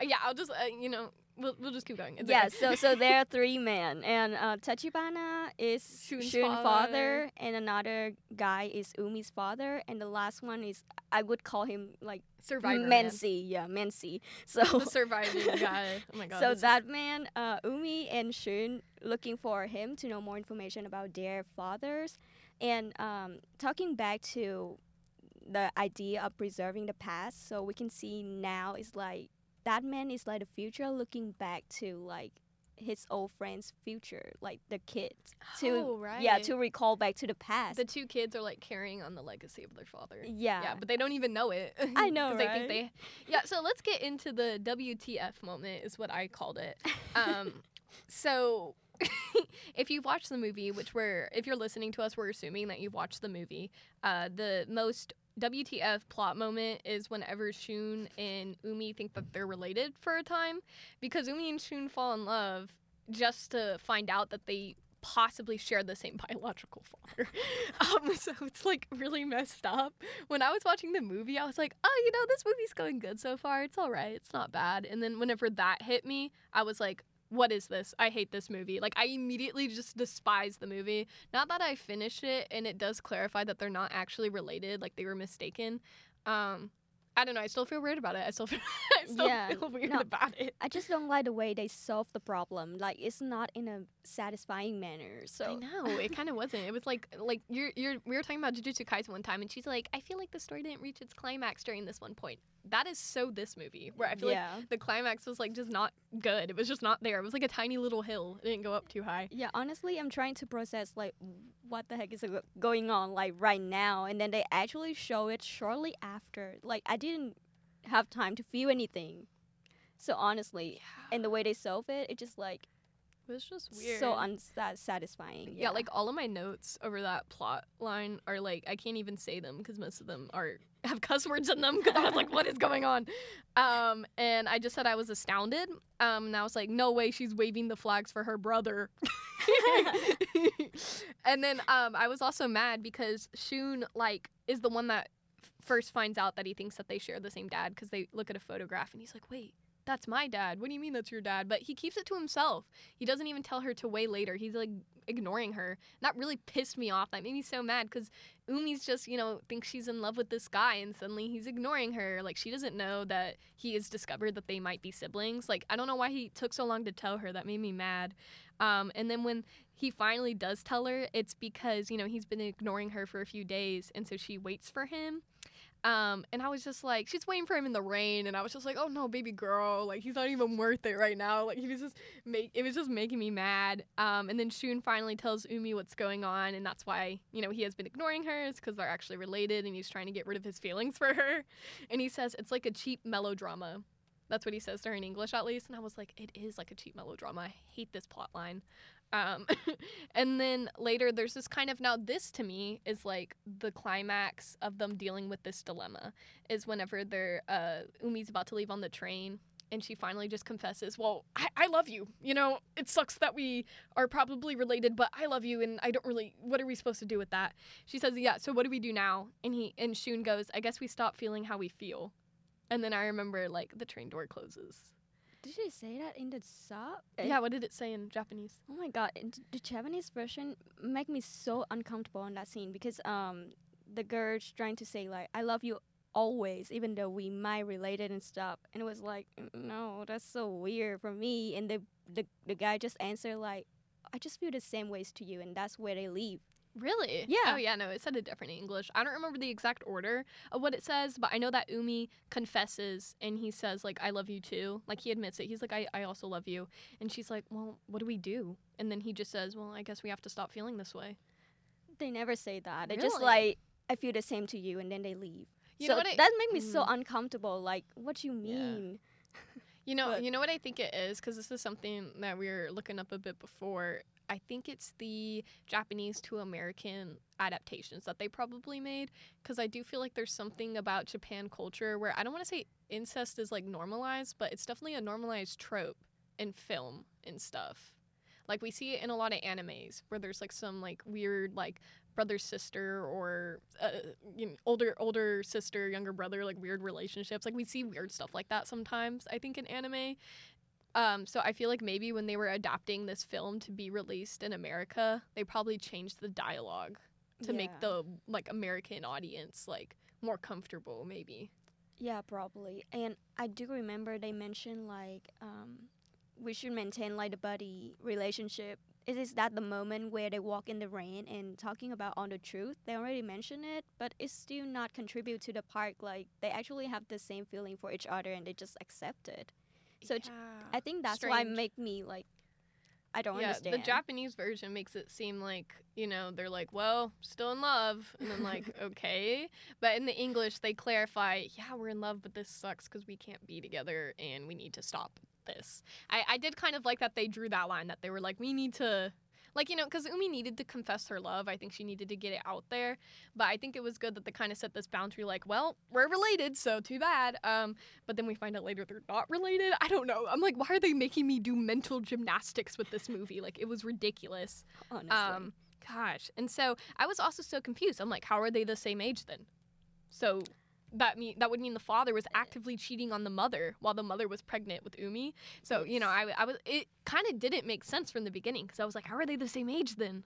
Uh, yeah, I'll just uh, you know we'll we'll just keep going. It's yeah, okay. so so there are three men, and uh, Tachibana is Shun's Shun's father. father, and another guy is Umi's father, and the last one is I would call him like Survivor. Mensi, yeah, Mensi. So the surviving guy. Oh my god. so that man, uh, Umi and Shun, looking for him to know more information about their fathers, and um, talking back to the idea of preserving the past. So we can see now is like that man is like the future looking back to like his old friend's future, like the kids. To oh, right. yeah, to recall back to the past. the two kids are like carrying on the legacy of their father. yeah. Yeah, but they don't even know it. I know, 'Cause they think they. Yeah, so let's get into the WTF moment, is what I called it. Um, so. if you've watched the movie, which we're, if you're listening to us, we're assuming that you've watched the movie. Uh, the most WTF plot moment is whenever Shun and Umi think that they're related for a time, because Umi and Shun fall in love just to find out that they possibly share the same biological father. um, so it's like really messed up. When I was watching the movie, I was like, oh, you know, this movie's going good so far. It's all right. It's not bad. And then whenever that hit me, I was like, what is this? I hate this movie. Like, I immediately just despise the movie. Not that I finished it, and it does clarify that they're not actually related, like, they were mistaken. Um, I don't know. I still feel weird about it. I still feel, I still Yeah, feel weird no, about it. I just don't like the way they solve the problem. Like it's not in a satisfying manner. So I know it kind of wasn't. It was like like you're you're we were talking about Jujutsu Kaisen one time, and she's like, I feel like the story didn't reach its climax during this one point. That is so this movie where I feel like the climax was like just not good. It was just not there. It was like a tiny little hill. It didn't go up too high. Yeah, honestly, I'm trying to process like what the heck is going on like right now, and then they actually show it shortly after. Like I didn't have time to feel anything. So honestly, and the way they solve it, it just like It was just weird. so unsatisfying. yeah. like all of my notes over that plot line are like I can't even say them because most of them are have cuss words in them because I was like, what is going on? Um, and I just said I was astounded. Um, and I was like, no way, she's waving the flags for her brother. and then um, I was also mad because Shun like is the one that first finds out that he thinks that they share the same dad because they look at a photograph and he's like, wait. That's my dad. What do you mean that's your dad? But he keeps it to himself. He doesn't even tell her to way later. He's like ignoring her. And that really pissed me off. That made me so mad because Umi's just, you know, thinks she's in love with this guy and suddenly he's ignoring her. Like she doesn't know that he has discovered that they might be siblings. Like I don't know why he took so long to tell her. That made me mad. Um, and then when he finally does tell her, it's because, you know, he's been ignoring her for a few days and so she waits for him. Um, and I was just like, she's waiting for him in the rain, and I was just like, oh no, baby girl, like he's not even worth it right now. Like he was just make it was just making me mad. Um, and then Shun finally tells Umi what's going on, and that's why you know he has been ignoring her is because they're actually related, and he's trying to get rid of his feelings for her. And he says it's like a cheap melodrama. That's what he says to her in English, at least. And I was like, it is like a cheap melodrama. I hate this plot line. Um, and then later, there's this kind of now, this to me is like the climax of them dealing with this dilemma is whenever they're, uh, Umi's about to leave on the train and she finally just confesses, Well, I, I love you. You know, it sucks that we are probably related, but I love you and I don't really what are we supposed to do with that? She says, Yeah, so what do we do now? And he and Shun goes, I guess we stop feeling how we feel. And then I remember like the train door closes. Did she say that in the sub? Yeah, what did it say in Japanese? Oh my god, the Japanese version make me so uncomfortable in that scene because um the girl's trying to say like I love you always, even though we might related and stuff. And it was like, no, that's so weird for me. And the the, the guy just answered like, I just feel the same ways to you, and that's where they leave. Really? Yeah. Oh yeah, no, it said it different in English. I don't remember the exact order of what it says, but I know that Umi confesses and he says like I love you too. Like he admits it. He's like I, I also love you. And she's like, Well, what do we do? And then he just says, Well, I guess we have to stop feeling this way. They never say that. They just like I feel the same to you, and then they leave. You so know what I- that made me so Mm. uncomfortable. Like, what do you Yeah. mean? You know, But- you know what I think it is because this is something that we were looking up a bit before. I think it's the Japanese to American adaptations that they probably made because I do feel like there's something about Japan culture where I don't want to say incest is like normalized, but it's definitely a normalized trope in film and stuff. Like we see it in a lot of animes where there's like some like weird like brother sister or uh, you know, older older sister younger brother like weird relationships like we see weird stuff like that sometimes i think in anime um, so i feel like maybe when they were adapting this film to be released in america they probably changed the dialogue to make the like american audience like more comfortable maybe Yeah, probably. And I do remember they mentioned like um, we should maintain like the buddy relationship. Is is that the moment where they walk in the rain and talking about all the truth? They already mentioned it, but it still not contribute to the part. Like they actually have the same feeling for each other and they just accept it. So I think that's why make me like I don't yeah, understand. the Japanese version makes it seem like, you know, they're like, well, still in love. And then, like, okay. But in the English, they clarify, yeah, we're in love, but this sucks because we can't be together and we need to stop this. I, I did kind of like that they drew that line, that they were like, we need to. Like, you know, because Umi needed to confess her love. I think she needed to get it out there. But I think it was good that they kind of set this boundary, like, well, we're related, so too bad. Um, but then we find out later they're not related. I don't know. I'm like, why are they making me do mental gymnastics with this movie? Like, it was ridiculous. honestly. Um, gosh. And so I was also so confused. I'm like, how are they the same age then? So that mean that would mean the father was actively cheating on the mother while the mother was pregnant with Umi. So you know, I, I was it kind of didn't make sense from the beginning because I was like, how are they the same age then?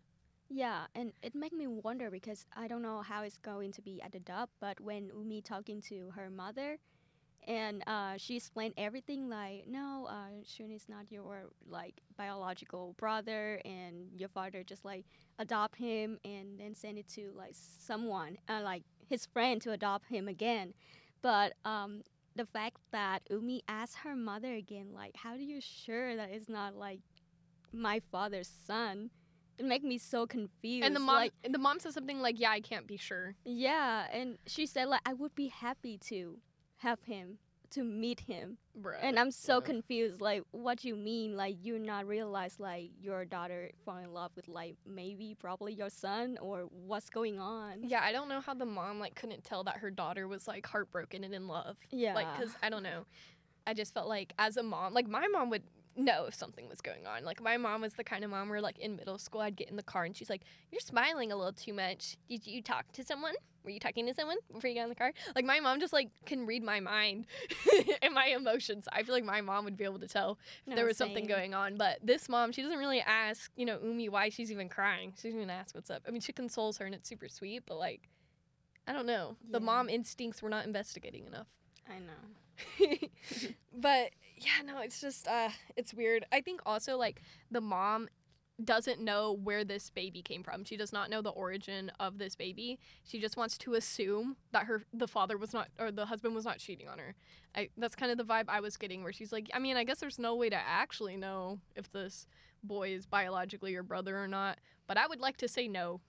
Yeah, and it made me wonder because I don't know how it's going to be at the dub, but when Umi talking to her mother, and uh, she explained everything like, no, uh, Shun is not your like biological brother, and your father just like adopt him and then send it to like someone, uh, like his friend to adopt him again. But um, the fact that Umi asked her mother again, like, how do you sure that it's not like my father's son? It make me so confused. And the mom, like, and the mom says something like, "Yeah, I can't be sure." yeah, and she said like I would be happy to have him to meet him. Bruh. And I'm so yeah. confused like what you mean like you not realize like your daughter fall in love with like maybe probably your son or what's going on. Yeah, I don't know how the mom like couldn't tell that her daughter was like heartbroken and in love. Yeah. Like, cause I don't know. I just felt like as a mom, like my mom would know if something was going on. Like my mom was the kind of mom where like in middle school I'd get in the car and she's like, "You're smiling a little too much. Did you talk to someone? Were you talking to someone before you got in the car?" Like my mom just like can read my mind and my emotions. I feel like my mom would be able to tell if No, there was something going on. But this mom, she doesn't really ask, you know, Umi why she's even crying. She doesn't even ask what's up. I mean, she consoles her and it's super sweet, but like, I don't know. The mom instincts were not investigating enough. I know. but yeah, no, it's just uh it's weird. I think also like the mom doesn't know where this baby came from. She does not know the origin of this baby. She just wants to assume that her the father was not or the husband was not cheating on her. I that's kind of the vibe I was getting where she's like, I mean, I guess there's no way to actually know if this boy is biologically your brother or not, but I would like to say no.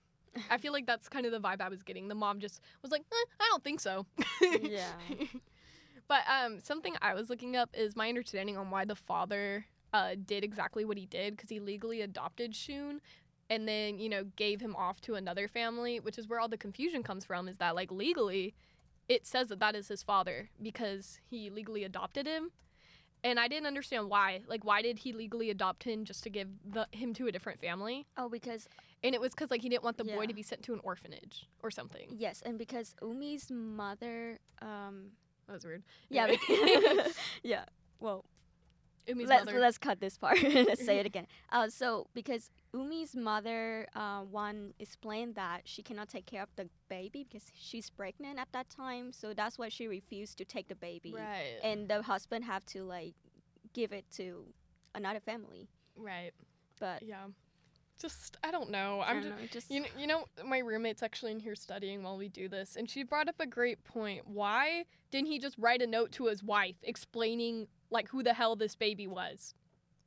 I feel like that's kind of the vibe I was getting. The mom just was like, eh, I don't think so. Yeah. But um, something I was looking up is my understanding on why the father uh, did exactly what he did because he legally adopted Shun and then, you know, gave him off to another family, which is where all the confusion comes from is that, like, legally, it says that that is his father because he legally adopted him. And I didn't understand why. Like, why did he legally adopt him just to give the, him to a different family? Oh, because And it was because, like, he didn't want the boy to be sent to an orphanage or something. yes, and because Umi's mother, um, That was weird. yeah, yeah. Well, Umi's let's mother. let's cut this part. let's say it again. Uh, so because Umi's mother, uh, one explained that she cannot take care of the baby because she's pregnant at that time, so that's why she refused to take the baby, Right. and the husband have to like give it to another family. right. But Yeah. Just, I don't know. I I'm don't just. know, just You know, you know, my roommate's actually in here studying while we do this, and she brought up a great point. Why didn't he just write a note to his wife explaining like who the hell this baby was?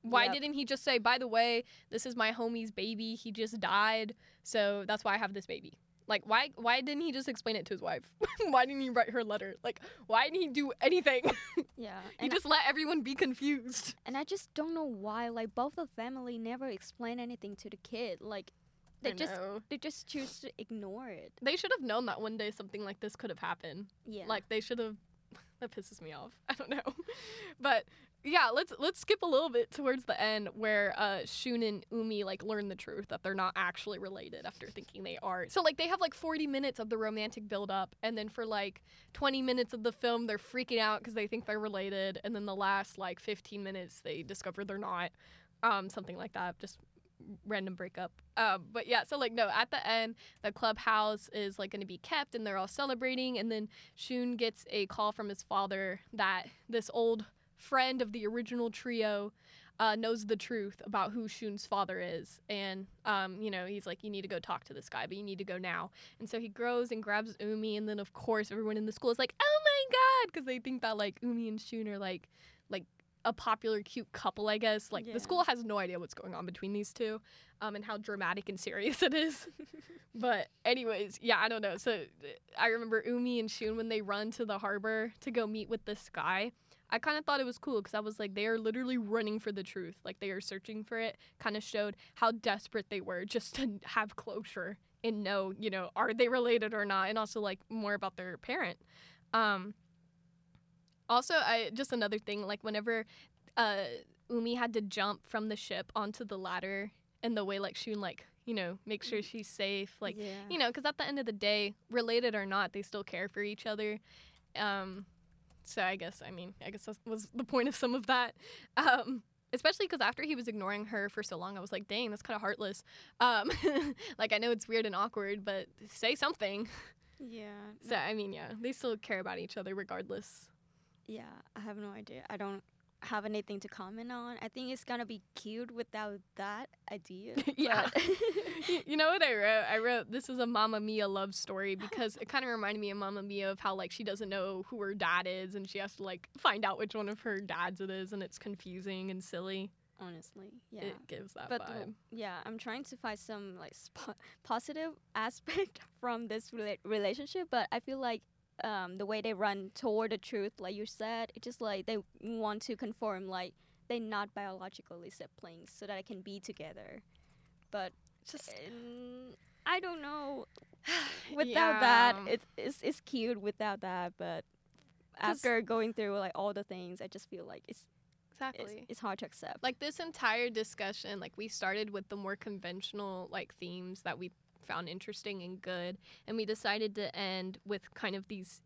Why Yep. didn't he just say, "By the way, this is my homie's baby. He just died, so that's why I have this baby." Like, why? Why didn't he just explain it to his wife? why didn't he write her a letter? Like, why didn't he do anything? yeah, he just let everyone be confused. and I just don't know why like both the family never explain anything to the kid. Like they I just know. they just choose to ignore it. They should have known that one day something like this could have happened. Yeah. Like they should have. That pisses me off. I don't know, but yeah, let's let's skip a little bit towards the end where uh, Shun and Umi like learn the truth that they're not actually related after thinking they are. So like they have like 40 minutes of the romantic build up, and then for like 20 minutes of the film they're freaking out because they think they're related, and then the last like 15 minutes they discover they're not. Um, something like that. Just random breakup. Um, but yeah, so like no, at the end the clubhouse is like going to be kept and they're all celebrating and then Shun gets a call from his father that this old friend of the original trio uh, knows the truth about who Shun's father is. And, um, you know, he's like, you need to go talk to this guy, but you need to go now. And so he grows and grabs Umi. And then, of course, everyone in the school is like, oh my God, because they think that, like, Umi and Shun are, like, like, a popular cute couple, I guess. Like Yeah. the school has no idea what's going on between these two, um, and how dramatic and serious it is. But anyways, yeah, I don't know. So I remember Umi and Shun when they run to the harbor to go meet with this guy. I kind of thought it was cool because I was like, they are literally running for the truth. Like they are searching for it. Kind of showed how desperate they were just to have closure and know, you know, are they related or not, and also like more about their parent. Um, also, I just another thing, like whenever uh, Umi had to jump from the ship onto the ladder, and the way like Shun like you know make sure she's safe, like yeah. you know, because at the end of the day, related or not, they still care for each other. Um, so I guess I mean I guess that was the point of some of that. Um, especially because after he was ignoring her for so long, I was like, dang, that's kind of heartless. Um, like I know it's weird and awkward, but say something. yeah. So I mean, yeah, they still care about each other regardless. Yeah, I have no idea. I don't have anything to comment on. I think it's gonna be cute without that idea. Yeah. you know what I wrote? I wrote this is a Mamma Mia love story because it kind of reminded me of Mamma Mia of how like she doesn't know who her dad is and she has to like find out which one of her dads it is and it's confusing and silly. honestly, yeah. It gives that but the- vibe. yeah, I'm trying to find some like spo- positive aspect from this rela- relationship, but I feel like um, the way they run toward the truth, like you said, it's just like they want to conform, like they're not biologically siblings, so that they can be together. But Just um, I don't know. Without that, Yeah. it's, it's it's cute. Without that, but after going through like all the things, I just feel like it's it's, exactly. it's hard to accept. like this entire discussion like we started with the more conventional like themes that we found interesting and good and we decided to end with kind of these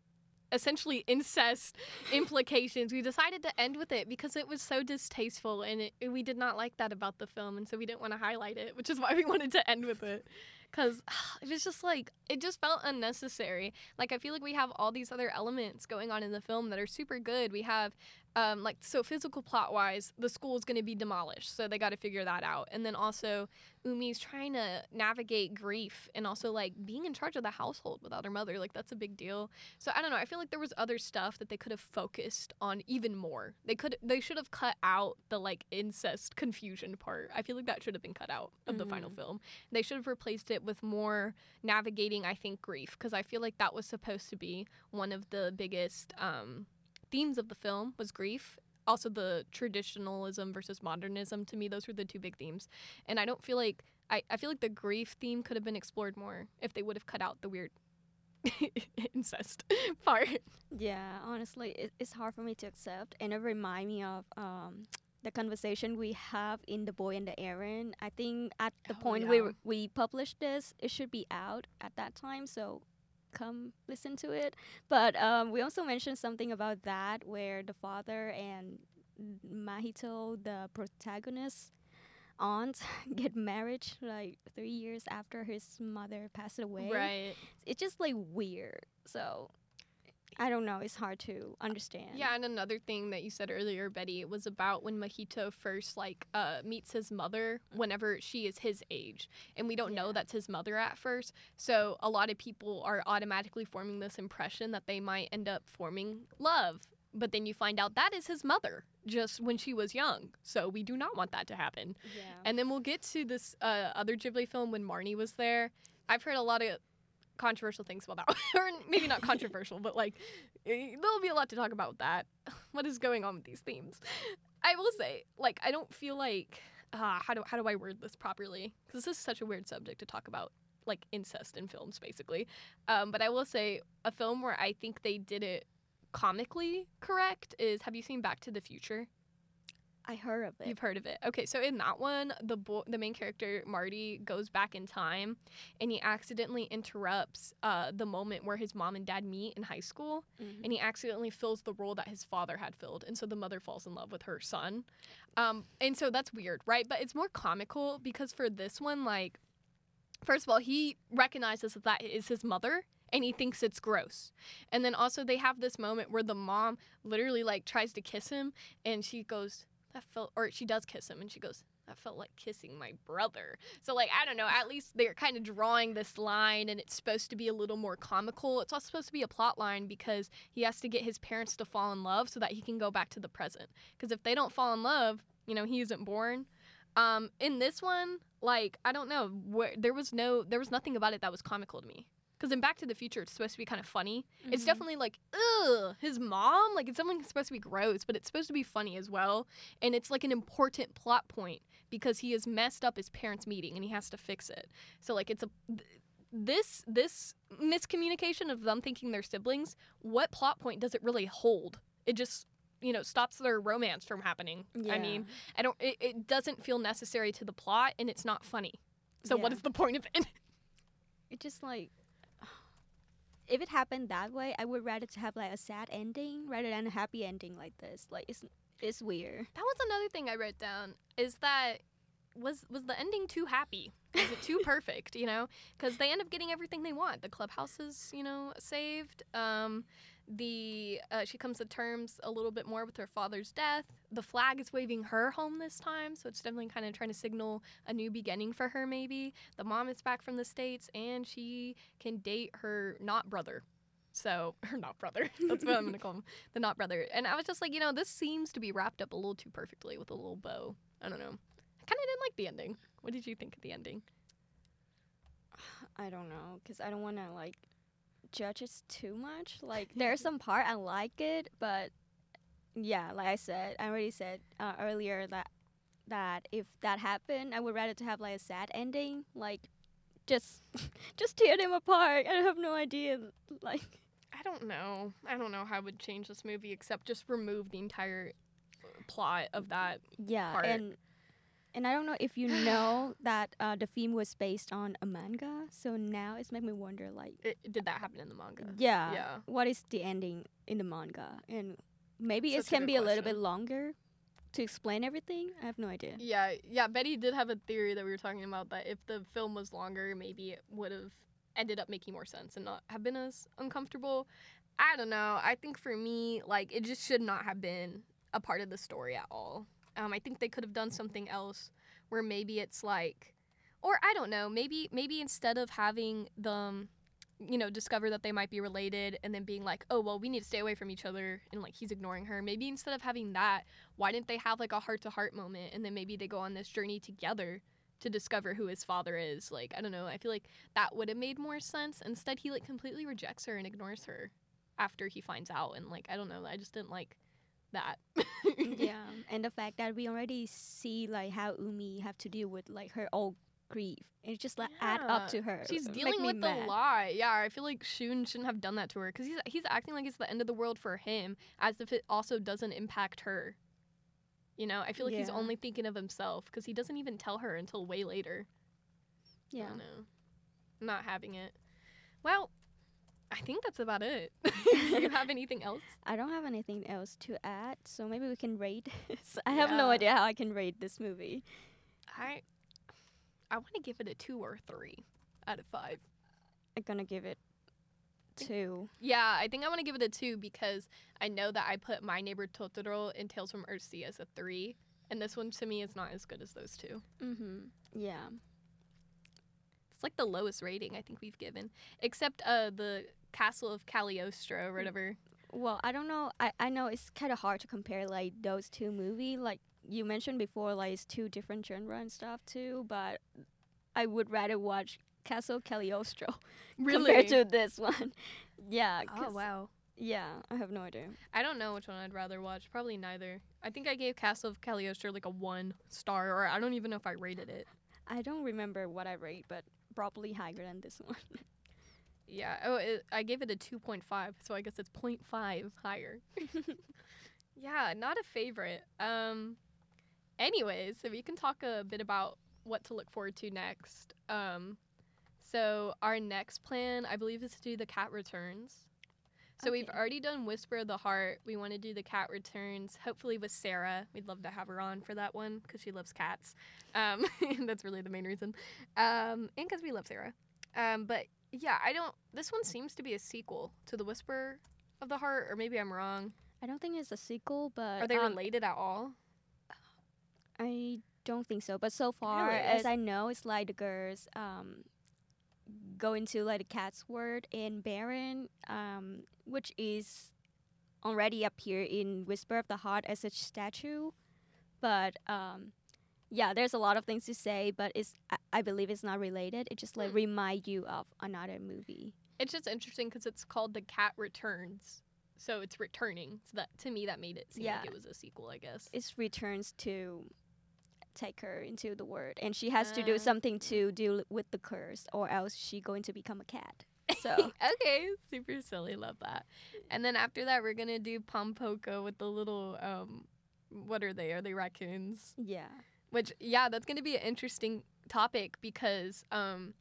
essentially incest implications. We decided to end with it because it was so distasteful and it, we did not like that about the film and so we didn't want to highlight it which is why we wanted to end with it. Because it was just like it just felt unnecessary. Like i feel like we have all these other elements going on in the film that are super good. We have um, like so physical plot wise the school is going to be demolished so they got to figure that out. And then also umi's trying to navigate grief and also like being in charge of the household without her mother like that's a big deal. So i don't know i feel like there was other stuff that they could have focused on even more. They could they should have cut out the like incest confusion part. I feel like that should have been cut out of the final Mhm. film. They should have replaced it with more navigating i think grief because i feel like that was supposed to be one of the biggest um themes of the film was grief also the traditionalism versus modernism to me those were the two big themes and i don't feel like i, I feel like the grief theme could have been explored more if they would have cut out the weird incest part Yeah, honestly, it, it's hard for me to accept, and it remind me of um, the conversation we have in The Boy and the Heron. I think at the Oh, point we yeah. we published this, it should be out at that time. So come listen to it. But um, we also mentioned something about that where the father and Mahito, the protagonist, aunt, get married like three years after his mother passed away right it's just like weird. So I don't know. It's hard to understand. Yeah, and another thing that you said earlier, Betty, it was about when Mahito first like uh, meets his mother whenever she is his age, and we don't know that's his mother at first. So a lot of people are automatically forming this impression that they might end up forming love, but then you find out that is his mother just when she was young. So we do not want that to happen. Yeah. And then we'll get to this uh, other Ghibli film when Marnie was there. I've heard a lot of controversial things about that, or maybe not controversial, but like eh, there'll be a lot to talk about that. What is going on with these themes? I will say, like, I don't feel like uh, how do how do I word this properly? Because this is such a weird subject to talk about, like incest in films, basically. Um, but I will say a film where I think they did it comically correct is Have you seen Back to the Future? I heard of it. You've heard of it. Okay, so in that one, the boy, the main character Marty goes back in time, and he accidentally interrupts uh, the moment where his mom and dad meet in high school, Mhm. and he accidentally fills the role that his father had filled, and so the mother falls in love with her son, um, and so that's weird, right? But it's more comical because for this one, like, first of all, he recognizes that that is his mother. And he thinks it's gross. And then also, they have this moment where the mom literally like tries to kiss him, and she goes, that felt or she does kiss him and she goes that felt like kissing my brother. So like i don't know at least they're kind of drawing this line and it's supposed to be a little more comical. It's also supposed to be a plot line because he has to get his parents to fall in love so that he can go back to the present. Because if they don't fall in love you know he isn't born. Um in this one like i don't know where there was no there was nothing about it that was comical to me because in back to the future it's supposed to be kind of funny it's Mhm. definitely like, ugh, his mom. Like it's something supposed to be gross, but it's supposed to be funny as well. And it's like an important plot point because he has messed up his parents' meeting and he has to fix it. So like it's a th- this this miscommunication of them thinking they're siblings. What plot point does it really hold? It just you know stops their romance from happening. Yeah. I mean, I don't. It, it doesn't feel necessary to the plot, and it's not funny. So what Yeah. is the point of it? it just like if it happened that way, I would rather to have like a sad ending rather than a happy ending like this. Like it's it's weird. That was another thing I wrote down is that was was the ending too happy? Was it too perfect? You know, because they end up getting everything they want. The clubhouse is you know saved. Um, the uh, she comes to terms a little bit more with her father's death. The flag is waving her home this time, so it's definitely kind of trying to signal a new beginning for her. Maybe the mom is back from the states and she can date her not brother. So her not brother. That's what I'm gonna call him the not brother. And I was just like, you know, this seems to be wrapped up a little too perfectly with a little bow. I don't know. I kind of didn't like the ending. What did you think of the ending? I don't know because I don't want to like judge it too much. Like there's some part I like it, but yeah, like I said, I already said uh, earlier that that if that happened, I would rather to have like a sad ending, like just just tear them apart. I have no idea, like. I don't know. I don't know how I would change this movie except just remove the entire plot of that. Yeah, part. and and I don't know if you know that uh, the film was based on a manga. So now it's making me wonder, like, It, did that happen in the manga? yeah, Yeah. what is the ending in the manga? And maybe it Such a can be a little bit longer to explain everything. I have no idea. Yeah, yeah. Betty did have a theory that we were talking about that if the film was longer, maybe it would have ended up making more sense and not have been as uncomfortable. I don't know. I think for me, like it just should not have been a part of the story at all. Um, I think they could have done something else where maybe it's like, or I don't know, maybe maybe instead of having them, you know, discover that they might be related and then being like, oh well, we need to stay away from each other and like he's ignoring her. Maybe instead of having that, why didn't they have like a heart to heart moment and then maybe they go on this journey together to discover who his father is? Like, I don't know. I feel like that would have made more sense. Instead, he like completely rejects her and ignores her. after he finds out and like I don't know, I just didn't like that. yeah, and the fact that we already see like how Umi have to deal with like her old grief, it just like add up to her. She's dealing with mad. a lot. Yeah, I feel like Shun shouldn't have done that to her because he's he's acting like it's the end of the world for him, as if it also doesn't impact her. You know, I feel like he's only thinking of himself because he doesn't even tell her until way later. I Yeah. don't know. Not having it. Well, I think that's about it. Do you have anything else? I don't have anything else to add, so maybe we can rate. this. I have no idea how I can rate this movie. I I want to give it a two or three out of five. I'm gonna give it two. Yeah, I think I want to give it a two because I know that I put My Neighbor Totoro and Tales from Earthsea as a three, and this one to me is not as good as those two. Mm-hmm. Yeah. It's like the lowest rating I think we've given, except uh the Castle of Cagliostro or mm. whatever. Well, I don't know. I, I know it's kind of hard to compare like those two movie. Like you mentioned before, like it's two different genre and stuff too. But I would rather watch Castle of Cagliostro compared to this one. yeah. Oh wow. Yeah, I have no idea. I don't know which one I'd rather watch. Probably neither. I think I gave Castle of Cagliostro like a one star, or I don't even know if I rated it. I don't remember what I rate, but probably higher than this one. Yeah. Oh, it, I gave it a 2.5, so I guess it's 0.5 higher. yeah, not a favorite. Um anyways, if we can talk a bit about what to look forward to next. Um so our next plan, I believe is to do the cat returns. So we've already done Whisper of the Heart. We want to do the cat returns, hopefully with Sarah. We'd love to have her on for that one because she loves cats. Um, that's really the main reason. Um, and because we love Sarah. Um, but yeah, I don't. This one seems to be a sequel to the Whisper of the Heart, or maybe I'm wrong. I don't think it's a sequel, but Are they um, related at all? I don't think so. But so far Really? as I know, it's like the girls um go into like the cat's word in Baron, um, which is already appear in Whisper of the Heart as a statue. But um yeah, there's a lot of things to say, but it's I, I believe it's not related. It just like Hmm. remind you of another movie. It's just interesting because it's called The Cat Returns, so it's returning. So that to me, that made it seem like it was a sequel. I guess. It returns to take her into the world and she has to do Ah. something to deal with the curse or else she going to become a cat. So okay, super silly. Love that. And then after that, we're gonna do Pompoko with the little um, what are they? Are they raccoons? yeah. Which yeah, that's gonna be an interesting topic because um,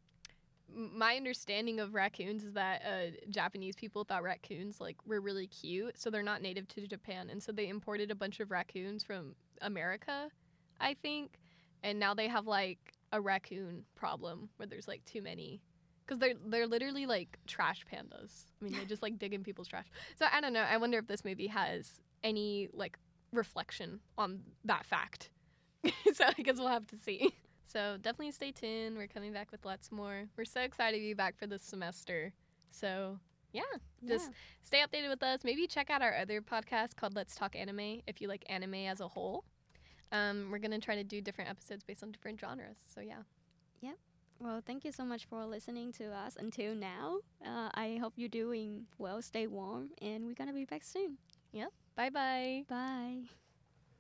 my understanding of raccoons is that uh, Japanese people thought raccoons like were really cute, so they're not native to Japan, and so they imported a bunch of raccoons from America, I think, and now they have like a raccoon problem where there's like too many. Cause they're they're literally like trash pandas. I mean, they just like dig in people's trash. So I don't know. I wonder if this movie has any like reflection on that fact. so I guess we'll have to see. So definitely stay tuned. We're coming back with lots more. We're so excited to be back for this semester. So yeah, just Yeah. stay updated with us. Maybe check out our other podcast called Let's Talk Anime if you like anime as a whole. Um, we're gonna try to do different episodes based on different genres. So yeah. Yep. Well, thank you so much for listening to us until now. Uh, I hope you're doing well, stay warm, and we're going to be back soon. Yep. Bye bye. Bye.